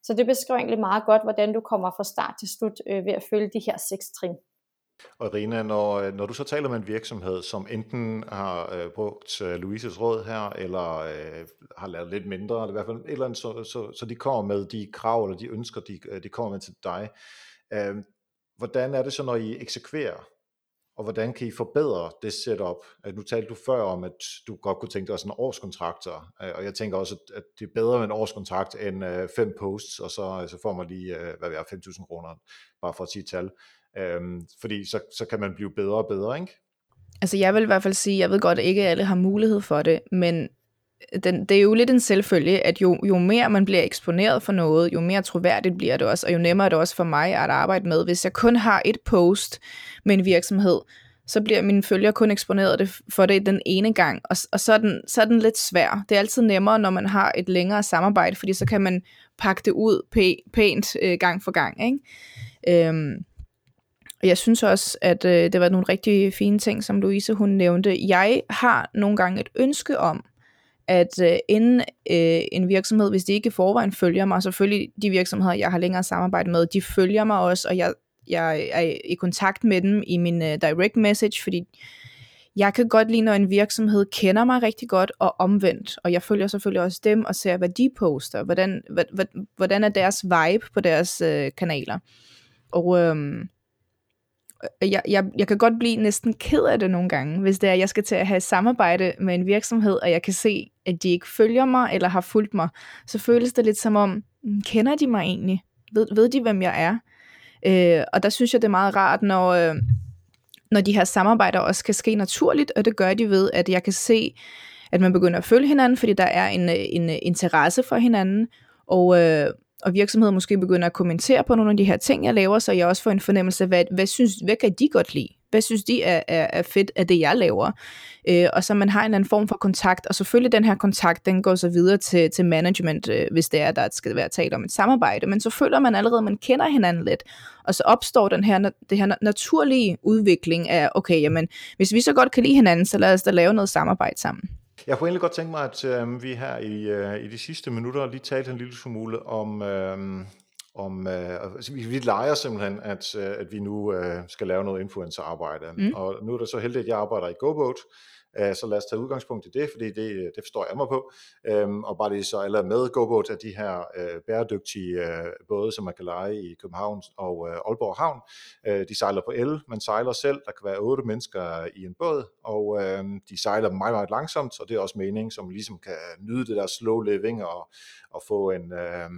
Så det beskriver egentlig meget godt, hvordan du kommer fra start til slut øh, ved at følge de her seks trin. Og Rina, når, øh, når du så taler med en virksomhed, som enten har øh, brugt øh, Louises råd her, eller øh, har lavet lidt mindre, eller i hvert fald et eller andet, så, så, så de kommer med de krav, eller de ønsker, de, øh, de kommer med til dig. Øh, hvordan er det så, når I eksekverer og hvordan kan I forbedre det setup? Øh, nu talte du før om, at du godt kunne tænke dig sådan en årskontrakt, øh, og jeg tænker også, at det er bedre med en årskontrakt end øh, fem posts, og så, så får man lige, hvad ved jeg, 5.000 kroner, bare for at sige tal. Øhm, fordi så, så kan man blive bedre og bedre, ikke? Altså jeg vil i hvert fald sige, jeg ved godt, at ikke alle har mulighed for det, men den, det er jo lidt en selvfølge, at jo, jo mere man bliver eksponeret for noget, jo mere troværdigt bliver det også, og jo nemmere er det også for mig at arbejde med. Hvis jeg kun har et post med en virksomhed, så bliver mine følgere kun eksponeret for det den ene gang, og, og så, er den, så er den lidt svær. Det er altid nemmere, når man har et længere samarbejde, fordi så kan man pakke det ud pæ- pænt øh, gang for gang. Ikke? Øhm, og jeg synes også, at øh, det var nogle rigtig fine ting, som Louise hun nævnte. Jeg har nogle gange et ønske om, at øh, inden øh, en virksomhed, hvis de ikke i forvejen følger mig, selvfølgelig de virksomheder, jeg har længere samarbejde med, de følger mig også, og jeg, jeg er i kontakt med dem i min øh, direct message, fordi jeg kan godt lide, når en virksomhed kender mig rigtig godt og omvendt, og jeg følger selvfølgelig også dem og ser, hvad de poster, hvordan, hvordan er deres vibe på deres øh, kanaler. Og øhm, Øh, jeg, jeg, jeg kan godt blive næsten ked af det nogle gange, hvis det er, at jeg skal til at have samarbejde med en virksomhed, og jeg kan se, at de ikke følger mig eller har fulgt mig, så føles det lidt som om, mm, kender de mig egentlig? Ved, ved de, hvem jeg er? Øh, og der synes jeg, det er meget rart, når, øh, når de her samarbejder også kan ske naturligt, og det gør de ved, at jeg kan se, at man begynder at følge hinanden, fordi der er en, øh, en øh, interesse for hinanden, og, øh, og virksomheder måske begynder at kommentere på nogle af de her ting, jeg laver, så jeg også får en fornemmelse af, hvad, hvad, synes, hvad kan de godt lide? Hvad synes de er, er, er fedt af det, jeg laver? Øh, og så man har en eller anden form for kontakt, og selvfølgelig den her kontakt, den går så videre til, til management, øh, hvis det er, der skal være tale om et samarbejde, men så føler man allerede, at man kender hinanden lidt, og så opstår den her, det her naturlige udvikling af, okay, jamen, hvis vi så godt kan lide hinanden, så lad os da lave noget samarbejde sammen. Jeg kunne egentlig godt tænke mig, at øh, vi her i, øh, i de sidste minutter lige talte en lille smule om, øh, om øh, altså, vi, vi leger simpelthen, at, øh, at vi nu øh, skal lave noget influencerarbejde. Mm. Og nu er det så heldigt, at jeg arbejder i GoBoat, Øh, så lad os tage udgangspunkt i det, fordi det, det forstår jeg mig på. Øhm, og bare lige så alle er med, GoBoat er de her øh, bæredygtige øh, både, som man kan lege i København og Aalborg Havn. de sejler på el, man sejler selv, der kan være otte mennesker i en båd, og de sejler meget, meget langsomt, og det er også meningen, som ligesom kan nyde det der slow living og, og få, en, øh,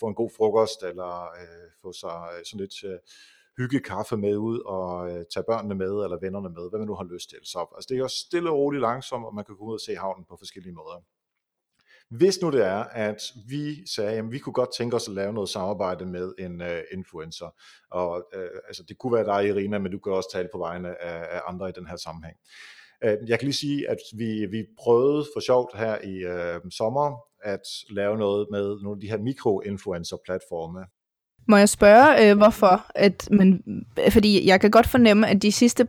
få en god frokost, eller øh, få sig sådan lidt... Øh, hygge kaffe med ud og øh, tage børnene med eller vennerne med, hvad man nu har lyst til. Så altså, det er jo stille og roligt langsomt, og man kan gå ud og se havnen på forskellige måder. Hvis nu det er, at vi sagde, at vi kunne godt tænke os at lave noget samarbejde med en uh, influencer, og uh, altså, det kunne være dig, Irina, men du kan også tale på vegne af, af andre i den her sammenhæng. Uh, jeg kan lige sige, at vi, vi prøvede for sjovt her i uh, sommer at lave noget med nogle af de her mikro-influencer-platforme, må jeg spørge, øh, hvorfor? At man, fordi jeg kan godt fornemme, at de sidste,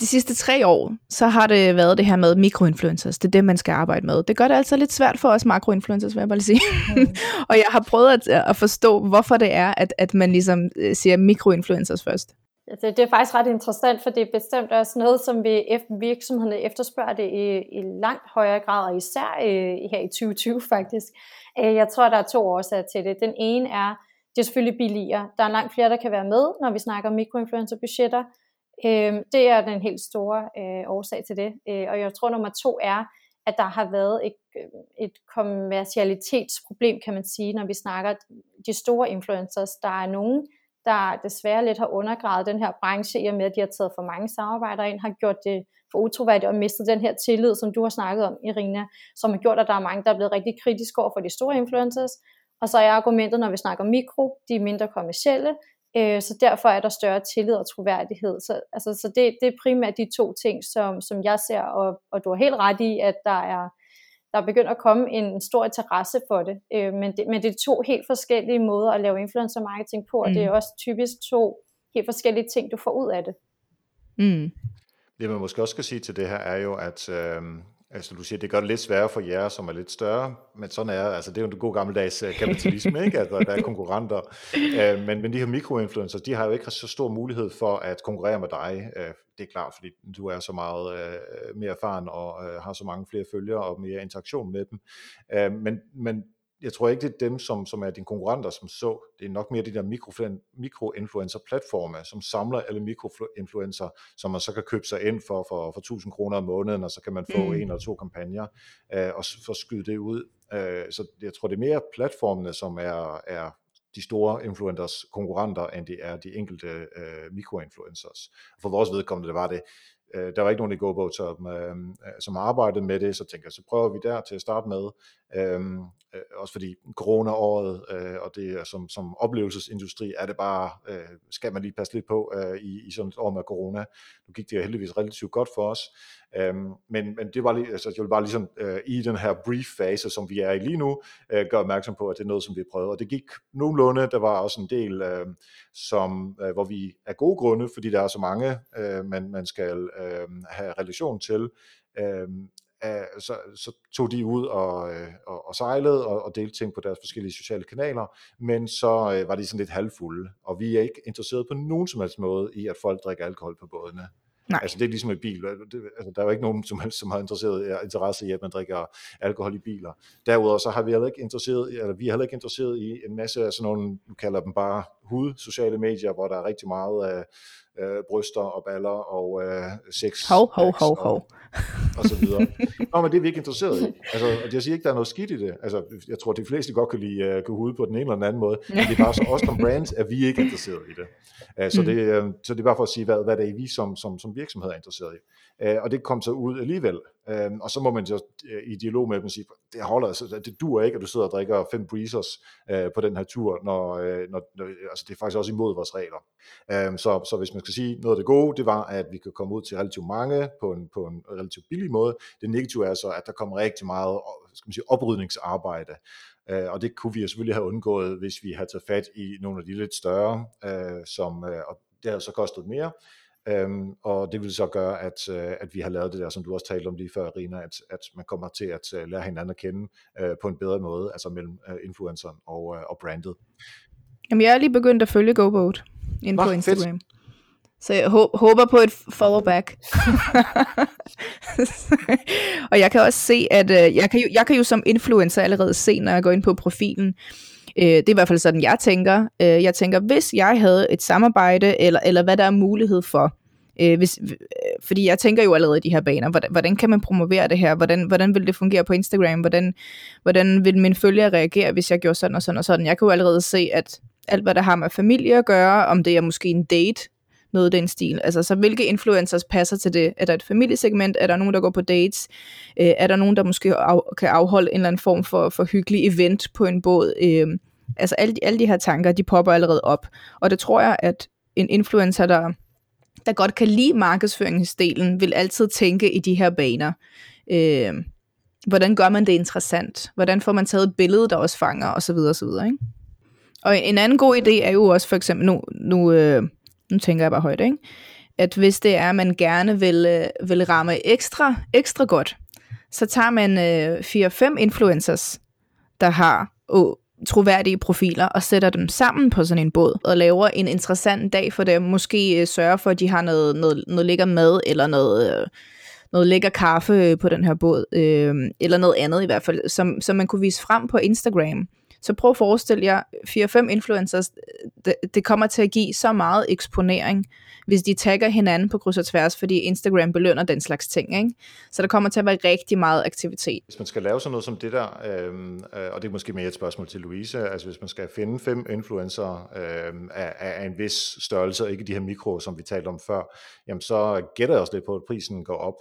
de sidste tre år, så har det været det her med mikroinfluencers. Det er det, man skal arbejde med. Det gør det altså lidt svært for os makroinfluencers, vil jeg bare sige. Mm. og jeg har prøvet at, at forstå, hvorfor det er, at, at man ligesom øh, siger mikroinfluencers først. Det, det er faktisk ret interessant, for det er bestemt også noget, som vi virksomhederne efterspørger det i, i langt højere grad, og især øh, her i 2020 faktisk. Øh, jeg tror, der er to årsager til det. Den ene er, det er selvfølgelig billigere. Der er langt flere, der kan være med, når vi snakker mikroinfluencer-budgetter. Øh, det er den helt store øh, årsag til det. Øh, og jeg tror, nummer to er, at der har været et, et kommercialitetsproblem, kan man sige, når vi snakker de store influencers. Der er nogen, der desværre lidt har undergravet den her branche, i og med at de har taget for mange samarbejder ind, har gjort det for utroværdigt og mistet den her tillid, som du har snakket om, Irina, som har gjort, at der er mange, der er blevet rigtig kritiske over for de store influencers, og så er argumentet, når vi snakker mikro, de er mindre kommercielle, øh, så derfor er der større tillid og troværdighed. Så, altså, så det, det er primært de to ting, som, som jeg ser, og, og du har helt ret i, at der er, der er begyndt at komme en stor interesse for det. Øh, men, det men det er to helt forskellige måder at lave influencer marketing på, og mm. det er også typisk to helt forskellige ting, du får ud af det. Mm. Det man måske også skal sige til det her er jo, at øh, Altså du siger, det gør det lidt sværere for jer, som er lidt større, men sådan er altså det er jo en god gammeldags øh, kapitalisme, ikke? Altså, der er konkurrenter. Uh, men, men de her mikroinfluencers, de har jo ikke så stor mulighed for at konkurrere med dig. Uh, det er klart, fordi du er så meget uh, mere erfaren og uh, har så mange flere følgere og mere interaktion med dem. Uh, men, men jeg tror ikke, det er dem, som, som er dine konkurrenter, som så. Det er nok mere de der mikroinfluencer-platforme, som samler alle mikroinfluencer, som man så kan købe sig ind for, for, for 1000 kroner om måneden, og så kan man få mm. en eller to kampagner, øh, og få skyde det ud. Øh, så jeg tror, det er mere platformene, som er, er de store influencers konkurrenter, end det er de enkelte øh, mikroinfluencers. For vores vedkommende, det var det, øh, der var ikke nogen i GoBo, som, øh, som arbejdede med det, så tænker jeg, så prøver vi der til at starte med. Øhm, øh, også fordi corona-året, øh, og det som, som oplevelsesindustri, er det bare, øh, skal man lige passe lidt på øh, i, i sådan et år med corona. Nu gik det jo heldigvis relativt godt for os, øh, men, men det var lige, altså, jeg vil bare ligesom øh, i den her brief-fase, som vi er i lige nu, øh, gøre opmærksom på, at det er noget, som vi prøvede, Og det gik nogenlunde, der var også en del, øh, som, øh, hvor vi af gode grunde, fordi der er så mange, øh, man, man skal øh, have relation til, øh, så, så tog de ud og, øh, og, og sejlede og, og delte ting på deres forskellige sociale kanaler, men så øh, var de sådan lidt halvfulde, og vi er ikke interesseret på nogen som helst måde i, at folk drikker alkohol på bådene. Nej. Altså det er ligesom en bil. Det, altså, der er jo ikke nogen som helst, som har interesseret, interesse i, at man drikker alkohol i biler. Derudover så har vi heller ikke interesseret, eller vi er heller ikke interesseret i en masse af sådan nogle, nu kalder dem bare hud, sociale medier, hvor der er rigtig meget af øh, bryster og baller og øh, sex. Hov, hov, hov, hov. Og, så videre. Nå, men det er vi ikke interesseret i. Altså, og jeg siger ikke, der er noget skidt i det. Altså, jeg tror, de fleste godt kan lide uh, gå ud på den ene eller den anden måde. Men det er bare så os som brands, at vi ikke er interesseret i det. Uh, så, mm. det uh, så det er bare for at sige, hvad, hvad det er, vi som, som, som virksomhed er interesseret i. Øh, og det kom så ud alligevel. Øh, og så må man jo øh, i dialog med dem sige, det holder, altså, det duer ikke, at du sidder og drikker fem breezers øh, på den her tur, når, øh, når, når, altså det er faktisk også imod vores regler. Øh, så, så hvis man skal sige noget af det gode, det var, at vi kan komme ud til relativt mange på en, på en relativt billig måde. Det negative er så, at der kommer rigtig meget skal man sige, oprydningsarbejde. Uh, og det kunne vi jo selvfølgelig have undgået, hvis vi havde taget fat i nogle af de lidt større, uh, som, uh, og det har så kostet mere. Um, og det vil så gøre, at, uh, at vi har lavet det der, som du også talte om lige før, Rina, at, at man kommer til at uh, lære hinanden at kende uh, på en bedre måde, altså mellem uh, influenceren og, uh, og brandet. Jamen, jeg er lige begyndt at følge GoBoat ind på Instagram. Fedt. Så jeg håber på et follow back. og jeg kan også se, at øh, jeg, kan jo, jeg kan jo som influencer allerede se, når jeg går ind på profilen, øh, det er i hvert fald sådan, jeg tænker. Øh, jeg tænker, hvis jeg havde et samarbejde, eller, eller hvad der er mulighed for, øh, hvis, øh, fordi jeg tænker jo allerede i de her baner, hvordan, hvordan kan man promovere det her? Hvordan, hvordan vil det fungere på Instagram? Hvordan, hvordan vil min følger reagere, hvis jeg gjorde sådan og sådan og sådan? Jeg kan jo allerede se, at alt, hvad der har med familie at gøre, om det er måske en date, noget i den stil. Altså, så hvilke influencers passer til det? Er der et familiesegment? Er der nogen, der går på dates? Øh, er der nogen, der måske af, kan afholde en eller anden form for, for hyggelig event på en båd? Øh, altså, alle de, alle de her tanker, de popper allerede op. Og det tror jeg, at en influencer, der, der godt kan lide markedsføringsdelen, vil altid tænke i de her baner. Øh, hvordan gør man det interessant? Hvordan får man taget et billede, der også fanger? Og så videre, og så videre, ikke? Og en anden god idé er jo også for eksempel, nu, nu øh, nu tænker jeg bare højt, ikke? at hvis det er, at man gerne vil, øh, vil ramme ekstra, ekstra godt, så tager man øh, 4-5 influencers, der har troværdige profiler, og sætter dem sammen på sådan en båd, og laver en interessant dag for dem. Måske øh, sørger for, at de har noget, noget, noget lækker mad, eller noget... Øh, noget lækker kaffe øh, på den her båd, øh, eller noget andet i hvert fald, som, som man kunne vise frem på Instagram. Så prøv at forestille jer, 4-5 influencers, øh, det, det kommer til at give så meget eksponering, hvis de tagger hinanden på kryds og tværs, fordi Instagram belønner den slags ting. Ikke? Så der kommer til at være rigtig meget aktivitet. Hvis man skal lave sådan noget som det der, øhm, øh, og det er måske mere et spørgsmål til Louise, altså hvis man skal finde fem influencer øh, af, af en vis størrelse, og ikke de her mikro, som vi talte om før, jamen så gætter jeg også lidt på, at prisen går op.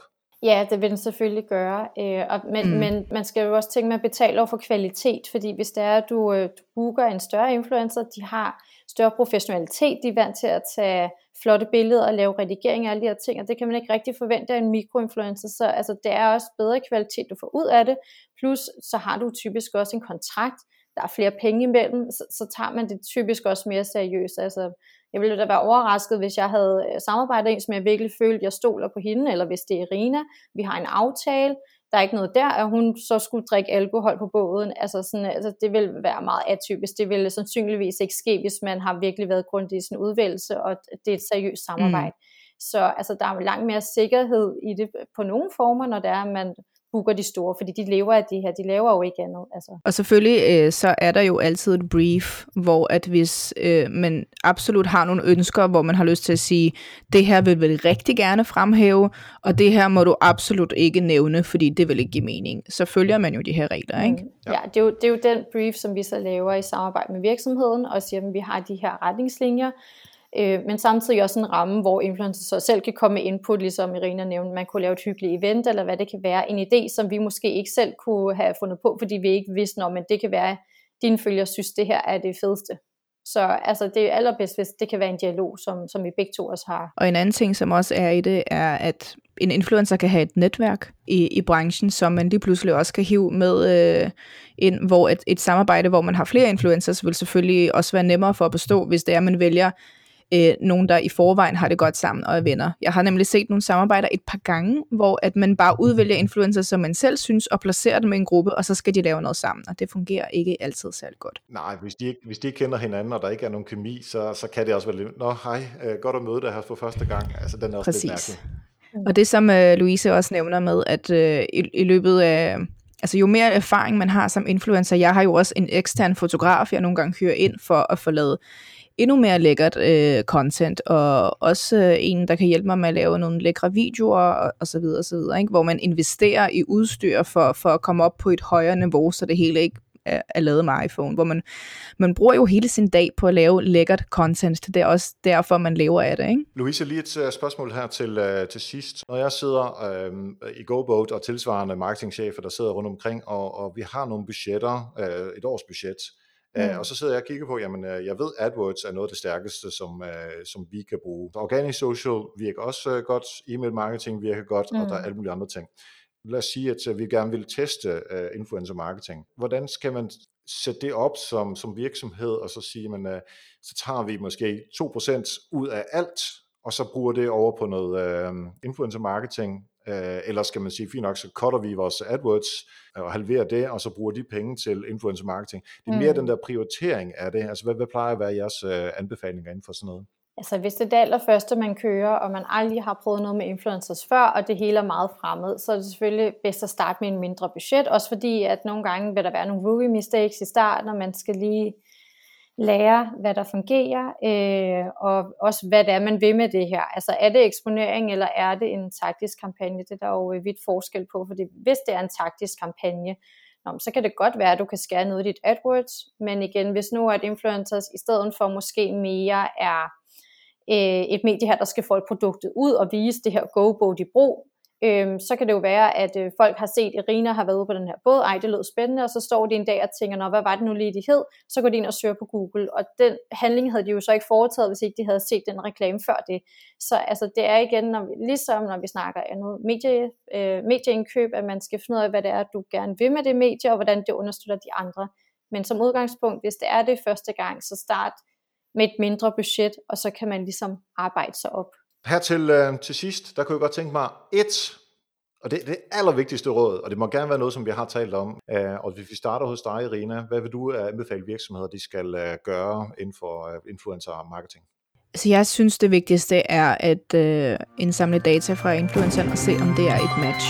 Ja, det vil den selvfølgelig gøre, øh, og, men, mm. men man skal jo også tænke, at man betaler for kvalitet, fordi hvis det er, at du, øh, du booker en større influencer, de har større professionalitet, de er vant til at tage flotte billeder og lave redigering af alle de her ting, og det kan man ikke rigtig forvente af en mikroinfluencer, så altså, det er også bedre kvalitet, du får ud af det, plus så har du typisk også en kontrakt, der er flere penge imellem, så, så tager man det typisk også mere seriøst, altså jeg ville da være overrasket, hvis jeg havde samarbejdet en, som jeg virkelig følte, jeg stoler på hende, eller hvis det er Irina, vi har en aftale, der er ikke noget der, at hun så skulle drikke alkohol på båden. Altså, sådan, altså det vil være meget atypisk. Det ville sandsynligvis ikke ske, hvis man har virkelig været grundig i sin udvælgelse, og det er et seriøst samarbejde. Mm. Så altså, der er langt mere sikkerhed i det på nogle former, når det er, at man booker de store, fordi de lever af de her, de laver jo ikke andet. Altså. Og selvfølgelig øh, så er der jo altid et brief, hvor at hvis øh, man absolut har nogle ønsker, hvor man har lyst til at sige, det her vil vi rigtig gerne fremhæve, og det her må du absolut ikke nævne, fordi det vil ikke give mening. Så følger man jo de her regler, ikke? Mm. Ja, det er, jo, det er jo den brief, som vi så laver i samarbejde med virksomheden, og siger, at vi har de her retningslinjer, Øh, men samtidig også en ramme, hvor influencer så selv kan komme med input, ligesom Irina nævnte, man kunne lave et hyggeligt event, eller hvad det kan være. En idé, som vi måske ikke selv kunne have fundet på, fordi vi ikke vidste, om det kan være, at dine følgere synes, det her er det fedeste. Så altså, det er allerbedst, hvis det kan være en dialog, som, som vi begge to også har. Og en anden ting, som også er i det, er, at en influencer kan have et netværk i, i branchen, som man lige pludselig også kan hive med øh, ind, hvor et, et samarbejde, hvor man har flere influencers, vil selvfølgelig også være nemmere for at bestå, hvis det er, at man vælger øh, nogen, der i forvejen har det godt sammen og er venner. Jeg har nemlig set nogle samarbejder et par gange, hvor at man bare udvælger influencer, som man selv synes, og placerer dem i en gruppe, og så skal de lave noget sammen, og det fungerer ikke altid særlig godt. Nej, hvis de, ikke, hvis de ikke kender hinanden, og der ikke er nogen kemi, så, så kan det også være lidt, nå hej, øh, godt at møde dig her for første gang. Altså, den er også Præcis. lidt mærkelig. Og det som øh, Louise også nævner med, at øh, i, i løbet af, altså jo mere erfaring man har som influencer, jeg har jo også en ekstern fotograf, jeg nogle gange hyrer ind for at få lavet endnu mere lækkert øh, content, og også øh, en, der kan hjælpe mig med at lave nogle lækre videoer, og, og så videre, og så videre, ikke? hvor man investerer i udstyr for, for at komme op på et højere niveau, så det hele ikke er, er lavet med iPhone, hvor man, man bruger jo hele sin dag på at lave lækkert content. Det er også derfor, man lever af det. Ikke? Louise, lige et uh, spørgsmål her til, uh, til sidst. Når jeg sidder uh, i GoBoat og tilsvarende marketingchefer, der sidder rundt omkring, og, og vi har nogle budgetter, uh, et års budget, Mm. Uh, og så sidder jeg og kigger på, jamen uh, jeg ved, AdWords er noget af det stærkeste, som, uh, som vi kan bruge. Organic social virker også godt, e-mail marketing virker godt, mm. og der er alle mulige andre ting lad os sige, at vi gerne vil teste influencer marketing. Hvordan skal man sætte det op som, som virksomhed, og så sige, man, så tager vi måske 2% ud af alt, og så bruger det over på noget uh, influencer marketing, uh, eller skal man sige, fint nok, så cutter vi vores AdWords og halverer det, og så bruger de penge til influencer marketing. Det er mere mm. den der prioritering af det. Altså, hvad, hvad plejer at være jeres uh, anbefalinger inden for sådan noget? Altså hvis det er det allerførste, man kører, og man aldrig har prøvet noget med influencers før, og det hele er meget fremmed, så er det selvfølgelig bedst at starte med en mindre budget, også fordi at nogle gange vil der være nogle rookie mistakes i starten, og man skal lige lære, hvad der fungerer, øh, og også hvad det er, man vil med det her. Altså er det eksponering, eller er det en taktisk kampagne? Det er der jo øh, vidt forskel på, fordi hvis det er en taktisk kampagne, så kan det godt være, at du kan skære noget i dit AdWords, men igen, hvis nu at influencers i stedet for måske mere er øh, et medie her, der skal få produktet ud og vise det her go-boat brug, øhm, så kan det jo være, at øh, folk har set, at Irina har været ude på den her båd, ej, det lød spændende, og så står de en dag og tænker, Nå, hvad var det nu lige, de hed? Så går de ind og søger på Google, og den handling havde de jo så ikke foretaget, hvis ikke de havde set den reklame før det. Så altså, det er igen, når vi, ligesom når vi snakker andet medie, øh, medieindkøb, at man skal finde ud af, hvad det er, du gerne vil med det medie, og hvordan det understøtter de andre. Men som udgangspunkt, hvis det er det første gang, så start med et mindre budget, og så kan man ligesom arbejde sig op. Her til, øh, til sidst, der kunne jeg godt tænke mig et, og det, det allervigtigste råd, og det må gerne være noget, som vi har talt om, øh, og hvis vi starter hos dig, Irina, hvad vil du øh, anbefale virksomheder, de skal øh, gøre inden for øh, influencer marketing? Så jeg synes, det vigtigste er at øh, indsamle data fra influenceren og se, om det er et match.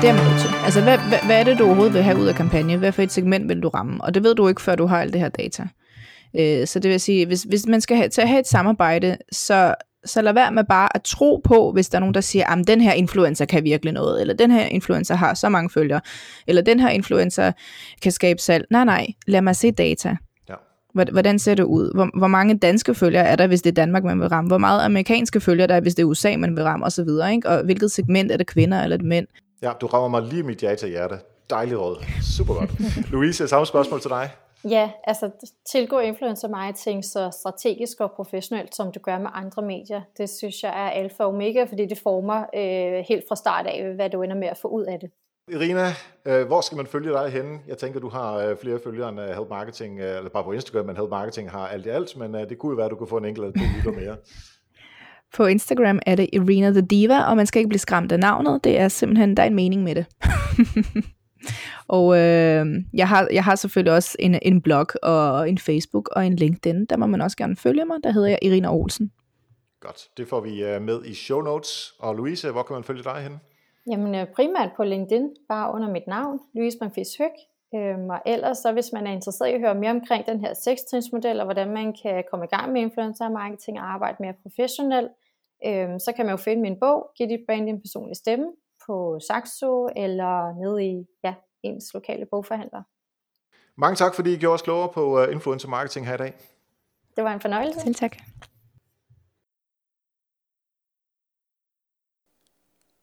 Det er man nødt til. Altså, hvad, hvad, hvad er det, du overhovedet vil have ud af kampagne? Hvad for et segment vil du ramme? Og det ved du ikke, før du har alt det her data. Øh, så det vil sige, hvis, hvis man skal have, til at have et samarbejde, så, så lad være med bare at tro på, hvis der er nogen, der siger, at den her influencer kan virkelig noget, eller den her influencer har så mange følgere, eller den her influencer kan skabe salg. Nej, nej, lad mig se data. Hvordan ser det ud? Hvor, hvor mange danske følgere er der, hvis det er Danmark, man vil ramme? Hvor meget amerikanske følgere der er, hvis det er USA, man vil ramme, osv. Ikke? Og hvilket segment er det kvinder eller det mænd? Ja, du rammer mig lige mit hjerte. Dejligt råd. Super godt. Louise, samme spørgsmål til dig. Ja, altså tilgå influencer marketing så strategisk og professionelt, som du gør med andre medier. Det synes jeg er alfa og omega, fordi det former øh, helt fra start af, hvad du ender med at få ud af det. Irina, øh, hvor skal man følge dig henne? Jeg tænker, du har øh, flere følgere end Help Marketing, øh, eller bare på Instagram, men Help Marketing har alt i alt, men øh, det kunne jo være, at du kunne få en enkelt lytter mere. På Instagram er det Irina the Diva, og man skal ikke blive skræmt af navnet. Det er simpelthen, der er en mening med det. Og øh, jeg, har, jeg har selvfølgelig også en, en blog og en Facebook og en LinkedIn. Der må man også gerne følge mig. Der hedder jeg Irina Olsen. Godt, det får vi øh, med i show notes. Og Louise, hvor kan man følge dig hen? Jamen øh, primært på LinkedIn, bare under mit navn, Louise Manfis Høg. Øhm, og ellers, så hvis man er interesseret i at høre mere omkring den her sekstrinsmodel, og hvordan man kan komme i gang med influencer marketing og arbejde mere professionelt, øhm, så kan man jo finde min bog, Giv dit brand din personlige stemme, på Saxo eller nede i ja, ens lokale bogforhandler. Mange tak, fordi I gjorde os klogere på uh, influencer marketing her i dag. Det var en fornøjelse. Selv tak.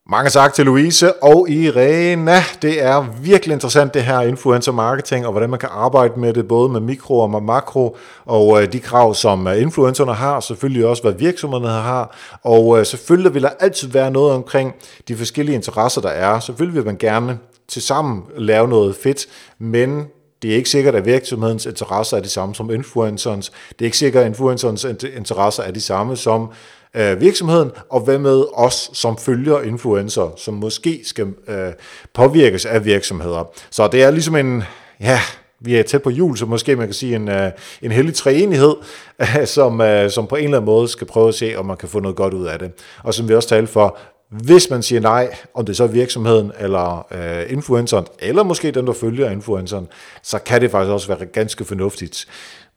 Mange tak til Louise og Irena. Det er virkelig interessant det her influencer marketing, og hvordan man kan arbejde med det, både med mikro og med makro, og øh, de krav, som øh, influencerne har, selvfølgelig også, hvad virksomhederne har, og øh, selvfølgelig vil der altid være noget omkring de forskellige interesser, der er. Selvfølgelig vil man gerne til sammen lave noget fedt, men det er ikke sikkert, at virksomhedens interesser er de samme som influencerens. Det er ikke sikkert, at influencerens interesser er de samme som øh, virksomheden, og hvad med os, som følger influencer, som måske skal øh, påvirkes af virksomheder. Så det er ligesom en, ja, vi er tæt på jul, så måske man kan sige en, øh, en hellig treenighed, som, øh, som på en eller anden måde skal prøve at se, om man kan få noget godt ud af det. Og som vi også talte for, hvis man siger nej, om det så er virksomheden, eller øh, influenceren, eller måske den, der følger influenceren, så kan det faktisk også være ganske fornuftigt.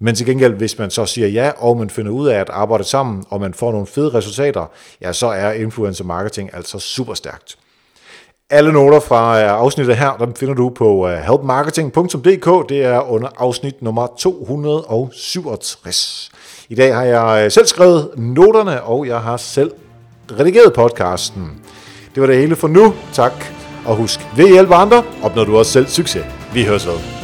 Men til gengæld, hvis man så siger ja, og man finder ud af at arbejde sammen, og man får nogle fede resultater, ja, så er influencer marketing altså super stærkt. Alle noter fra øh, afsnittet her, dem finder du på øh, helpmarketing.dk. Det er under afsnit nummer 267. I dag har jeg øh, selv skrevet noterne, og jeg har selv redigeret podcasten. Det var det hele for nu. Tak. Og husk, ved hjælpe andre, opnår du også selv succes. Vi høres ved.